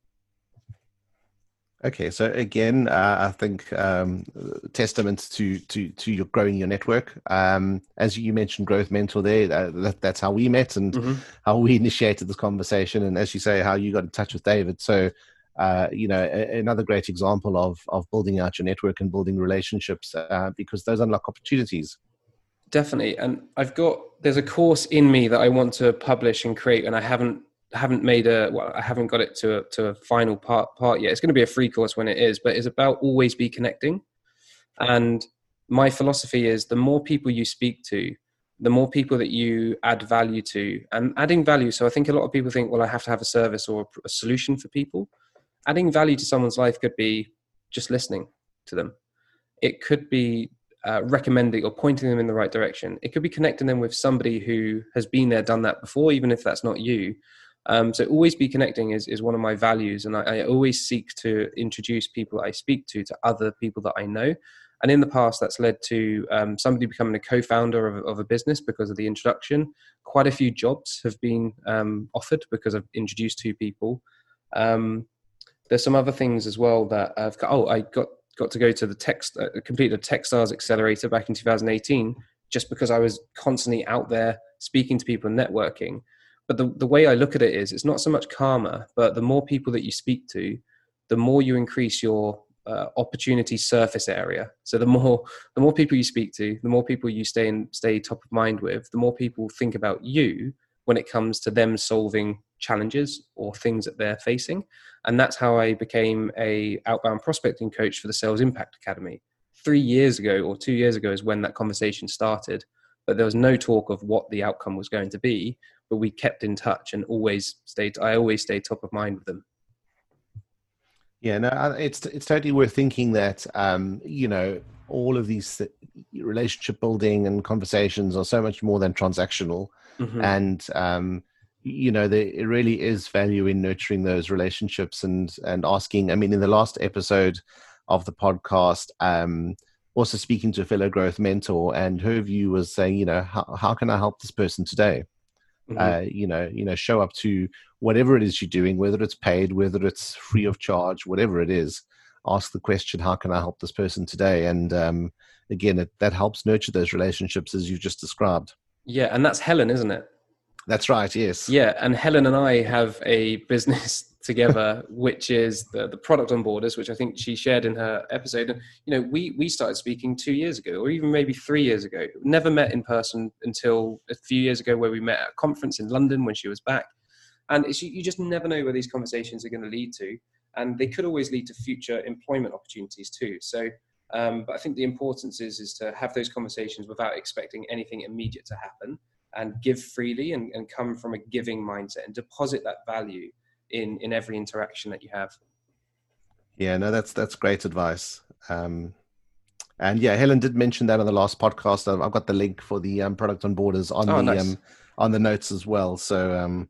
Okay, so again, uh, I think um, testament to to to your growing your network. Um, as you mentioned, growth mentor there. That, that's how we met and mm-hmm. how we initiated this conversation. And as you say, how you got in touch with David. So uh, you know, a, another great example of of building out your network and building relationships uh, because those unlock opportunities. Definitely, and I've got there's a course in me that I want to publish and create, and I haven't haven't made a well, I haven't got it to a, to a final part part yet. It's going to be a free course when it is, but it's about always be connecting. And my philosophy is the more people you speak to, the more people that you add value to, and adding value. So I think a lot of people think, well, I have to have a service or a solution for people adding value to someone's life could be just listening to them. It could be uh, recommending or pointing them in the right direction. It could be connecting them with somebody who has been there, done that before, even if that's not you. Um, so always be connecting is, is one of my values, and I, I, always seek to introduce people I speak to to other people that I know. And in the past, that's led to um, somebody becoming a co-founder of, of, a business because of the introduction. Quite a few jobs have been um, offered because I've introduced two people. Um, there's some other things as well that I've got. Oh, I got got to go to the text uh, complete a Techstars accelerator back in 2018 just because I was constantly out there speaking to people and networking. But the, the way I look at it is it's not so much karma, but the more people that you speak to, the more you increase your uh, opportunity surface area. So the more the more people you speak to, the more people you stay in, stay top of mind with, the more people think about you when it comes to them solving challenges or things that they're facing. And that's how i became a outbound prospecting coach for the sales impact academy. Three years ago or two years ago is when that conversation started but there was no talk of what the outcome was going to be but we kept in touch and always stayed i always stayed top of mind with them. Yeah no it's it's totally worth thinking that um you know all of these relationship building and conversations are so much more than transactional. Mm-hmm. and um you know there it really is value in nurturing those relationships and and asking i mean in the last episode of the podcast um also speaking to a fellow growth mentor and her view was saying you know how, how can i help this person today mm-hmm. uh you know you know show up to whatever it is you're doing whether it's paid whether it's free of charge whatever it is ask the question how can i help this person today and um again it, that helps nurture those relationships as you've just described yeah and that's helen isn't it that's right. Yes. Yeah, and Helen and I have a business together, which is the the product onboarders, which I think she shared in her episode. And you know, we we started speaking two years ago, or even maybe three years ago. Never met in person until a few years ago, where we met at a conference in London when she was back. And it's, you just never know where these conversations are going to lead to, and they could always lead to future employment opportunities too. So. Um, but I think the importance is is to have those conversations without expecting anything immediate to happen, and give freely and, and come from a giving mindset and deposit that value in in every interaction that you have yeah no that's that's great advice um and yeah helen did mention that on the last podcast i've got the link for the um, product onboarders on oh, the nice. um on the notes as well so um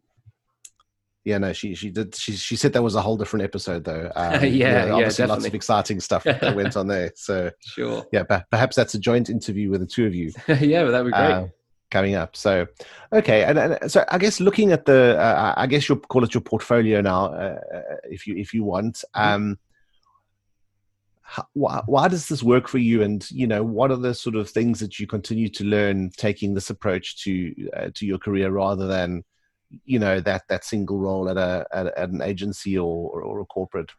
yeah, no, she she did. She she said that was a whole different episode, though. Um, yeah, yeah, obviously yeah, lots of exciting stuff that went on there. So sure, yeah, perhaps that's a joint interview with the two of you. yeah, that'd be great. Uh, coming up. So, okay, and, and, so I guess looking at the, uh, I guess you'll call it your portfolio now, uh, uh if you if you want. Mm-hmm. Um, how, why, why does this work for you? And you know, what are the sort of things that you continue to learn taking this approach to uh, to your career rather than you know that that single role at a at, at an agency or, or, or a corporate?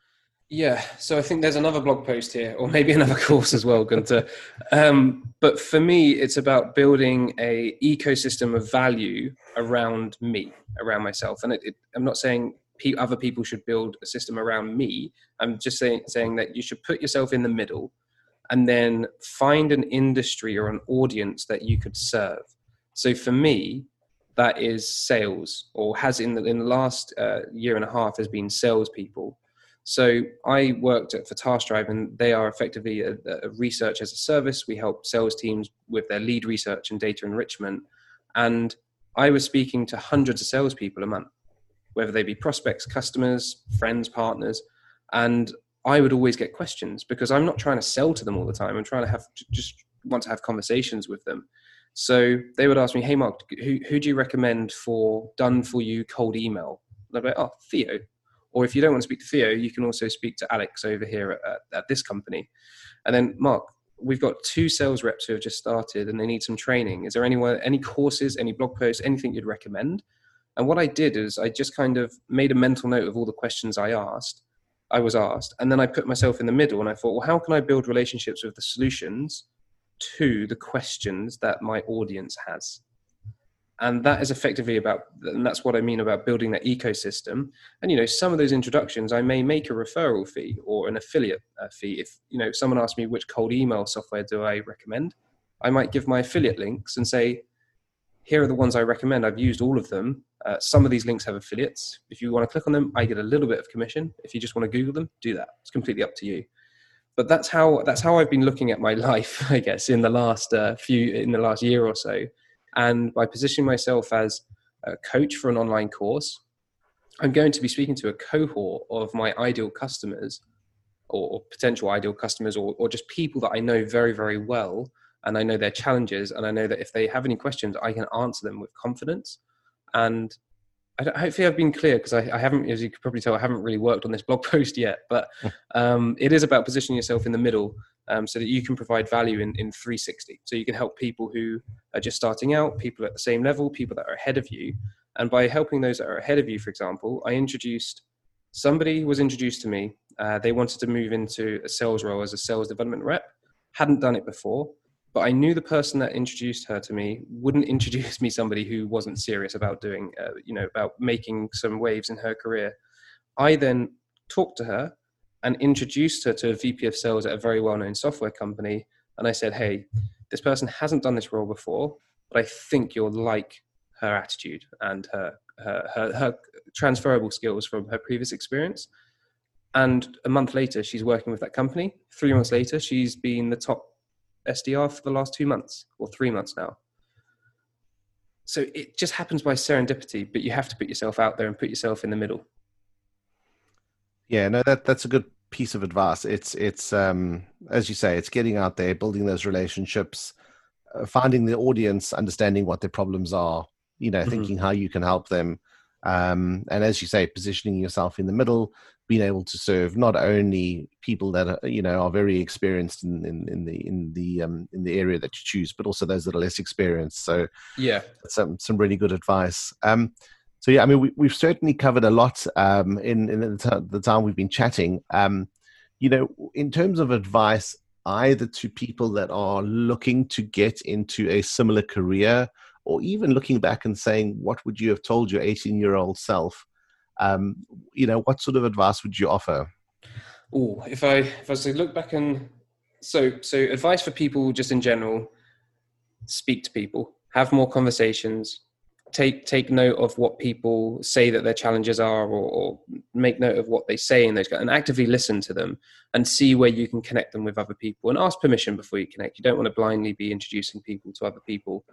Yeah, so I think there's another blog post here, or maybe another course as well, Gunter. Um, but for me, it's about building a ecosystem of value around me, around myself. And it, it, I'm not saying pe- other people should build a system around me. I'm just saying saying that you should put yourself in the middle, and then find an industry or an audience that you could serve. So for me, that is sales, or has in the in the last uh, year and a half has been salespeople so I worked at for TaskDrive, and they are effectively a, a, research as a service. We help sales teams with their lead research and data enrichment. And I was speaking to hundreds of salespeople a month, whether they be prospects, customers, friends, partners, and I would always get questions because I'm not trying to sell to them all the time. I'm trying to have just want to have conversations with them. So they would ask me, "Hey, Mark, who, who do you recommend for done for you cold email?" And I'd be like, "Oh, Theo." Or if you don't want to speak to Theo, you can also speak to Alex over here at, at, this company. And then, Mark, we've got two sales reps who have just started and they need some training. Is there anywhere, any courses, any blog posts, anything you'd recommend? And what I did is I just kind of made a mental note of all the questions I asked. I was asked. And then I put myself in the middle and I thought, well, how can I build relationships with the solutions to the questions that my audience has? And that is effectively about, and that's what I mean about building that ecosystem. And, you know, some of those introductions, I may make a referral fee or an affiliate uh, fee. If, you know, someone asks me which cold email software do I recommend, I might give my affiliate links and say, here are the ones I recommend. I've used all of them. Uh, some of these links have affiliates. If you want to click on them, I get a little bit of commission. If you just want to Google them, do that. It's completely up to you. But that's how that's how I've been looking at my life, I guess, in the last uh, few in the last year or so. And by positioning myself as a coach for an online course, I'm going to be speaking to a cohort of my ideal customers or, potential ideal customers or, or just people that I know very, very well and I know their challenges, and I know that if they have any questions, I can answer them with confidence. And hopefully I've been clear because I, I, haven't, as you could probably tell, I haven't really worked on this blog post yet. But hmm. um, it is about positioning yourself in the middle um, so that you can provide value in, in 360. So you can help people who are just starting out, people at the same level, people that are ahead of you. And by helping those that are ahead of you, for example, I introduced somebody was introduced to me. Uh, they wanted to move into a sales role as a sales development rep, hadn't done it before but I knew the person that introduced her to me wouldn't introduce me somebody who wasn't serious about doing, uh, you know, about making some waves in her career. I then talked to her and introduced her to a VP of sales at a very well-known software company, and I said, "Hey, this person hasn't done this role before, but I think you'll like her attitude and her her, her, her transferable skills from her previous experience." And a month later, she's working with that company. Three months later, she's been the top SDR for the last two months or three months now. So it just happens by serendipity, but you have to put yourself out there and put yourself in the middle. Yeah, no, that that's a good piece of advice. It's it's um, as you say, it's getting out there, building those relationships, uh, finding the audience, understanding what their problems are. You know, mm-hmm. thinking how you can help them, um, and as you say, positioning yourself in the middle, being able to serve not only people that are, you know are very experienced in, in, in the in the um, in the area that you choose, but also those that are less experienced. So yeah, some some really good advice. Um, so yeah, I mean we, have certainly covered a lot um, in in the, t- the, time we've been chatting. Um, you know, in terms of advice, either to people that are looking to get into a similar career, or even looking back and saying, what would you have told your 18 year old self? Um, you know, what sort of advice would you offer? Oh, if I if I was to look back and so so advice for people just in general, speak to people, have more conversations, take take note of what people say that their challenges are, or, or make note of what they say in those and actively listen to them and see where you can connect them with other people and ask permission before you connect. You don't want to blindly be introducing people to other people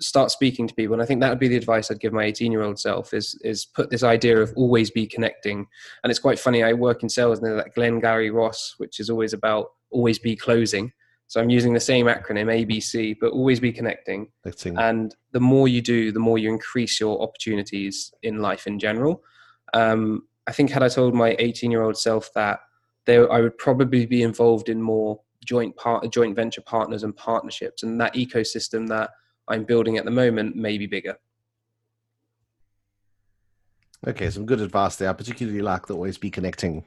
start speaking to people. And i think that would be the advice i'd give my 18 year old self is is put this idea of always be connecting. And it's quite funny i work in sales and there's that Glengarry ross which is always about always be closing. So i'm using the same acronym abc but always be connecting. And the more you do the more you increase your opportunities in life in general. Um, i think had i told my 18 year old self that there i would probably be involved in more joint part joint venture partners and partnerships and that ecosystem that I'm building at the moment may be bigger. Okay, some good advice there. I particularly like the always be connecting.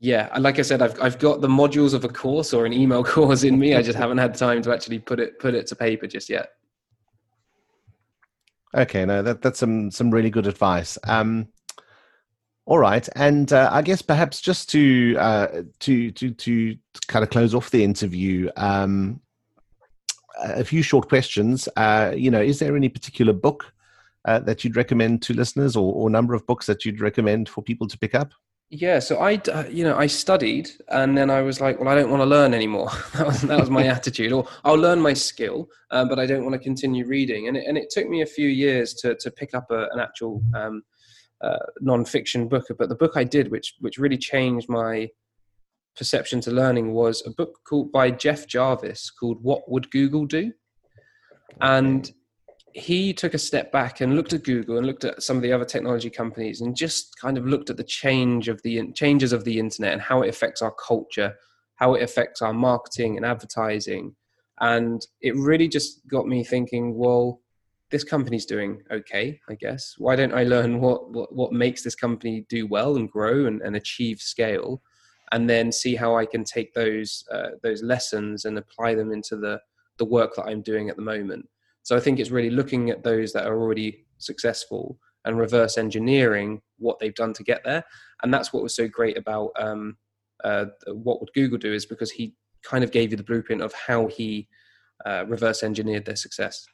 Yeah, like I said, I've I've got the modules of a course or an email course in me. I just haven't had time to actually put it put it to paper just yet. Okay, no, that that's some some really good advice. Um, all right, and uh, I guess perhaps just to uh, to to to kind of close off the interview, um, a few short questions. Uh, you know, is there any particular book uh, that you'd recommend to listeners, or, or number of books that you'd recommend for people to pick up? Yeah, so I, uh, you know, I studied, and then I was like, well, I don't want to learn anymore. that was that was my attitude. Or I'll learn my skill, uh, but I don't want to continue reading. And it, and it took me a few years to to pick up a, an actual um, uh, non-fiction book. But the book I did, which which really changed my perception to learning was a book called by Jeff Jarvis called What Would Google Do? And he took a step back and looked at Google and looked at some of the other technology companies and just kind of looked at the change of the changes of the internet and how it affects our culture, how it affects our marketing and advertising. And it really just got me thinking, well, this company's doing okay, I guess. Why don't I learn what what, what makes this company do well and grow and, and achieve scale, and then see how I can take those uh, those lessons and apply them into the the work that I'm doing at the moment. So I think it's really looking at those that are already successful and reverse engineering what they've done to get there. And that's what was so great about um, uh, what would Google do is because he kind of gave you the blueprint of how he uh, reverse engineered their success.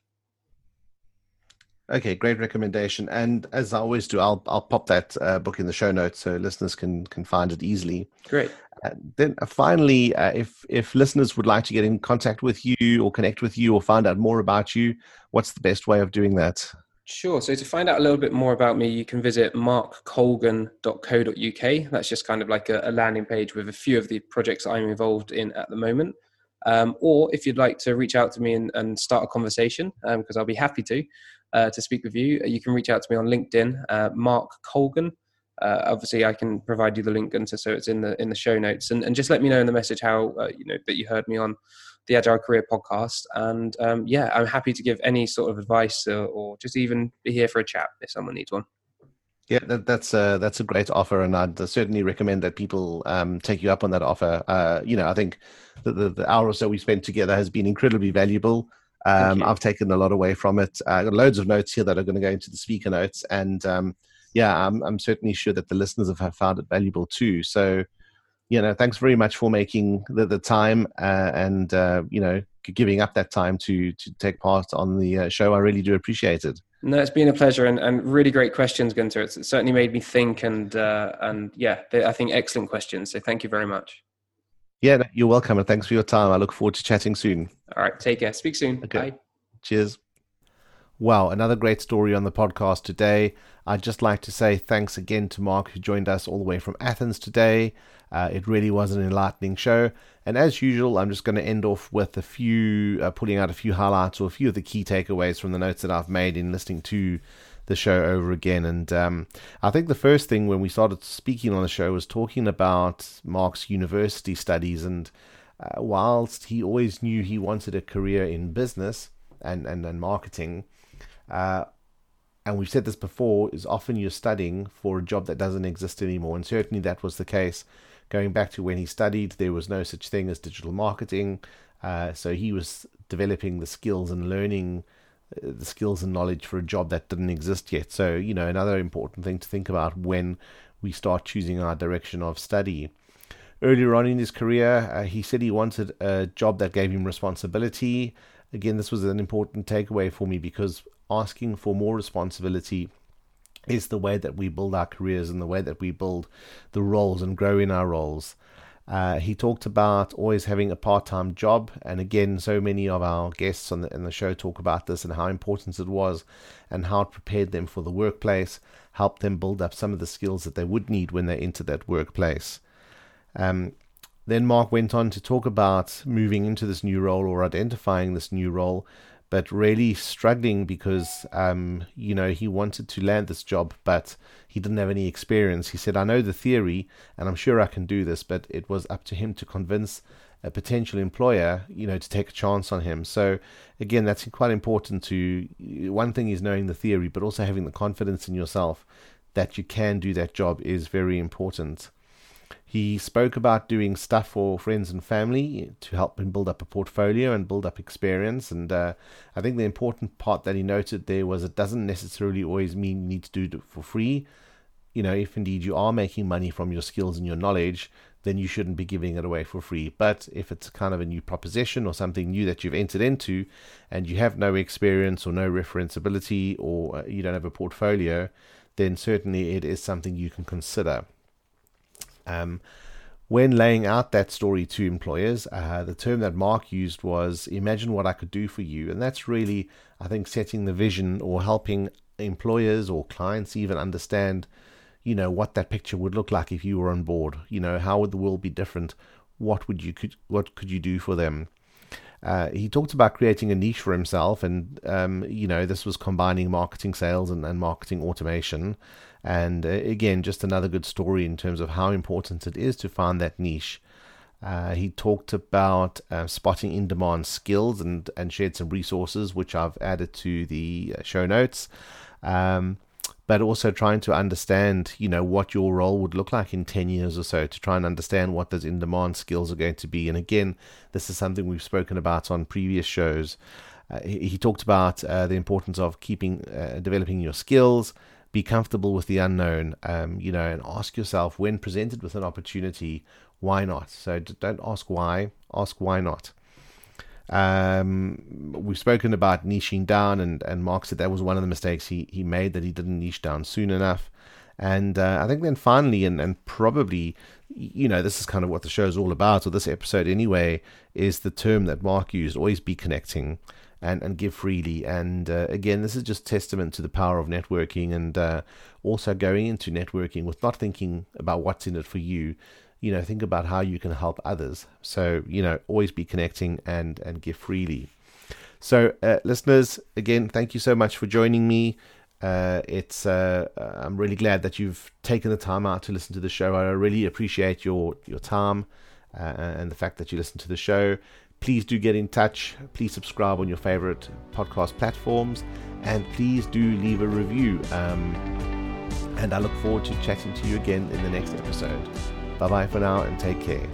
Okay, great recommendation. And as I always do, I'll I'll pop that uh, book in the show notes so listeners can can find it easily. Great. Uh, then uh, finally, uh, if if listeners would like to get in contact with you or connect with you or find out more about you, what's the best way of doing that? Sure. So to find out a little bit more about me, you can visit markcolgan.co.uk. That's just kind of like a, a landing page with a few of the projects I'm involved in at the moment. Um, or if you'd like to reach out to me and, and start a conversation, because um, I'll be happy to, uh, to speak with you, you can reach out to me on LinkedIn, uh, Mark Colgan. Uh, obviously, I can provide you the link, and so it's in the in the show notes, and, and just let me know in the message how uh, you know that you heard me on the Agile Career Podcast. And um, yeah, I'm happy to give any sort of advice or, or, just even be here for a chat if someone needs one. Yeah, that, that's a, that's a great offer, and I'd certainly recommend that people um, take you up on that offer. Uh, you know, I think the, the, the, hour or so we spent together has been incredibly valuable. Um, I've taken a lot away from it. Uh, I got loads of notes here that are going to go into the speaker notes, and um, yeah, I'm, I'm certainly sure that the listeners have found it valuable too. So, you know, thanks very much for making the, the time uh, and uh, you know giving up that time to to take part on the uh, show. I really do appreciate it. No, it's been a pleasure and, and really great questions, Gunter. It's, it certainly made me think and uh, and yeah, I think excellent questions. So thank you very much. Yeah, you're welcome, and thanks for your time. I look forward to chatting soon. All right, take care. Speak soon. Okay. Bye. Cheers. Wow, another great story on the podcast today. I'd just like to say thanks again to Mark, who joined us all the way from Athens today. Uh, it really was an enlightening show. And as usual, I'm just going to end off with a few, uh, pulling out a few highlights or a few of the key takeaways from the notes that I've made in listening to the show over again. And um, I think the first thing when we started speaking on the show was talking about Mark's university studies. And uh, whilst he always knew he wanted a career in business and, and, and marketing, uh, and we've said this before, is often you're studying for a job that doesn't exist anymore. And certainly that was the case. Going back to when he studied, there was no such thing as digital marketing. Uh, so he was developing the skills and learning the skills and knowledge for a job that didn't exist yet. So, you know, another important thing to think about when we start choosing our direction of study. Earlier on in his career, uh, he said he wanted a job that gave him responsibility. Again, this was an important takeaway for me because asking for more responsibility is the way that we build our careers and the way that we build the roles and grow in our roles. Uh, he talked about always having a part-time job, and again, so many of our guests on the, in the show talk about this and how important it was, and how it prepared them for the workplace, helped them build up some of the skills that they would need when they enter that workplace. Um, then Mark went on to talk about moving into this new role or identifying this new role, but really struggling because um, you know he wanted to land this job, but he didn't have any experience. He said, "I know the theory, and I'm sure I can do this," but it was up to him to convince a potential employer, you know, to take a chance on him. So again, that's quite important. To one thing is knowing the theory, but also having the confidence in yourself that you can do that job is very important. He spoke about doing stuff for friends and family to help him build up a portfolio and build up experience. And uh, I think the important part that he noted there was it doesn't necessarily always mean you need to do it for free. You know, if indeed you are making money from your skills and your knowledge, then you shouldn't be giving it away for free. But if it's kind of a new proposition or something new that you've entered into and you have no experience or no referenceability or uh, you don't have a portfolio, then certainly it is something you can consider. Um, when laying out that story to employers, uh, the term that Mark used was imagine what I could do for you. And that's really, I think, setting the vision or helping employers or clients even understand, you know, what that picture would look like if you were on board. You know, how would the world be different? What would you could what could you do for them? Uh, he talked about creating a niche for himself, and um, you know, this was combining marketing, sales, and, and marketing automation. And uh, again, just another good story in terms of how important it is to find that niche. Uh, he talked about uh, spotting in demand skills and, and shared some resources, which I've added to the uh, show notes. Um, but also trying to understand, you know, what your role would look like in 10 years or so to try and understand what those in demand skills are going to be. And again, this is something we've spoken about on previous shows. Uh, he, he, talked about uh, the importance of keeping, uh, developing your skills, be comfortable with the unknown, um, you know, and ask yourself when presented with an opportunity, why not? So don't ask why, ask why not. Um, we've spoken about niching down, and, and Mark said that was one of the mistakes he, he made that he didn't niche down soon enough. And uh, I think then finally, and, and probably, you know, this is kind of what the show is all about, or this episode anyway, is the term that Mark used always be connecting and, and give freely. And uh, again, this is just testament to the power of networking and uh, also going into networking with not thinking about what's in it for you, you know think about how you can help others so you know always be connecting and and give freely so uh, listeners again thank you so much for joining me uh, it's uh, I'm really glad that you've taken the time out to listen to the show. I really appreciate your your time uh, and the fact that you listen to the show. Please do get in touch. Please subscribe on your favorite podcast platforms, and please do leave a review. Um, and I look forward to chatting to you again in the next episode. Bye bye for now and take care.